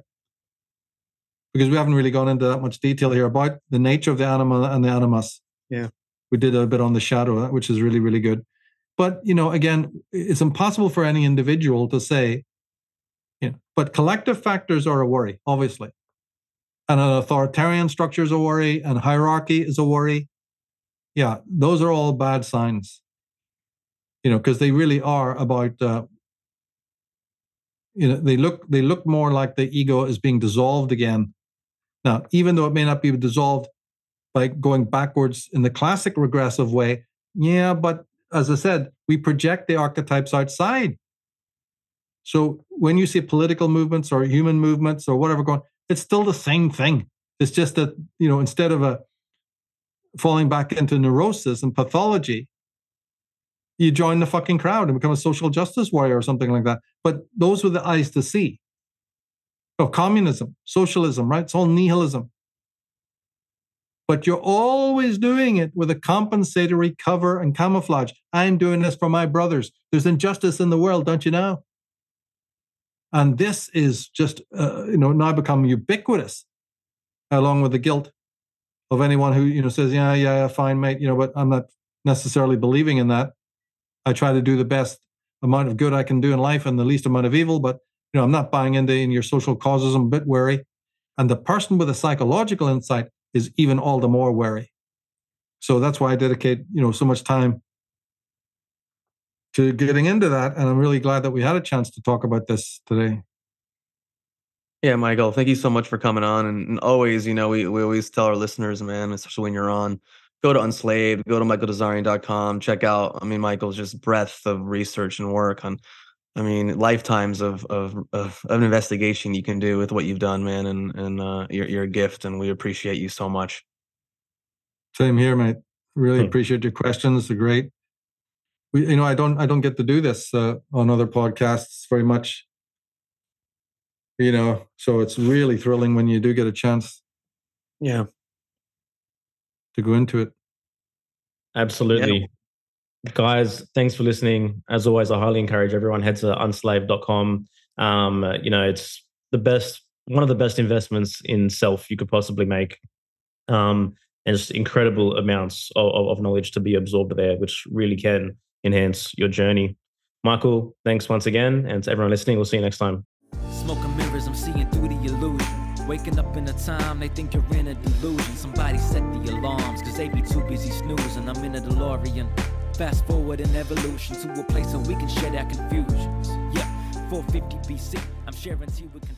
Because we haven't really gone into that much detail here about the nature of the anima and the animus. Yeah. We did a bit on the shadow, which is really, really good. But, you know, again, it's impossible for any individual to say, you know, but collective factors are a worry, obviously and an authoritarian structure is a worry, and hierarchy is a worry. Yeah, those are all bad signs. You know, because they really are about. Uh, you know, they look they look more like the ego is being dissolved again. Now, even though it may not be dissolved by going backwards in the classic regressive way, yeah, but as I said, we project the archetypes outside. So when you see political movements or human movements or whatever going, it's still the same thing. It's just that, you know, instead of a falling back into neurosis and pathology, you join the fucking crowd and become a social justice warrior or something like that. But those were the eyes to see. Oh, communism, socialism, right? It's all nihilism. But you're always doing it with a compensatory cover and camouflage. I'm doing this for my brothers. There's injustice in the world, don't you know? And this is just, uh, you know, now become ubiquitous, along with the guilt of anyone who, you know, says, yeah, yeah, fine, mate, you know, but I'm not necessarily believing in that. I try to do the best amount of good I can do in life and the least amount of evil. But you know, I'm not buying into in your social causes. I'm a bit wary. And the person with a psychological insight is even all the more wary. So that's why I dedicate, you know, so much time to getting into that. And I'm really glad that we had a chance to talk about this today. Yeah, Michael, thank you so much for coming on. And, and always, you know, we, we always tell our listeners, man, especially when you're on, go to Unslaved, go to michaeltsarion.com, check out, I mean, Michael's just breadth of research and work on, I mean, lifetimes of, of, of, of investigation you can do with what you've done, man. And, and, uh, you're, you're a gift and we appreciate you so much. Same here, mate. Really hmm. appreciate your questions. They're great. We, you know, I don't, I don't get to do this uh, on other podcasts very much. You know, so it's really thrilling when you do get a chance. Yeah to go into it. Absolutely. Yeah. Guys, thanks for listening. As always, I highly encourage everyone head to unslaved.com. Um, you know, it's the best, one of the best investments in self you could possibly make. Um, and just incredible amounts of, of knowledge to be absorbed there, which really can enhance your journey. Michael, thanks once again. And to everyone listening, we'll see you next time. Smoking mirrors, I'm seeing through the illusion. Waking up in a time they think you're in a delusion. Somebody set the alarms, cause they be too busy snoozing. I'm in a DeLorean. Fast forward in evolution to a place where we can share our confusions. Yeah, 450 BC, I'm sharing tea with.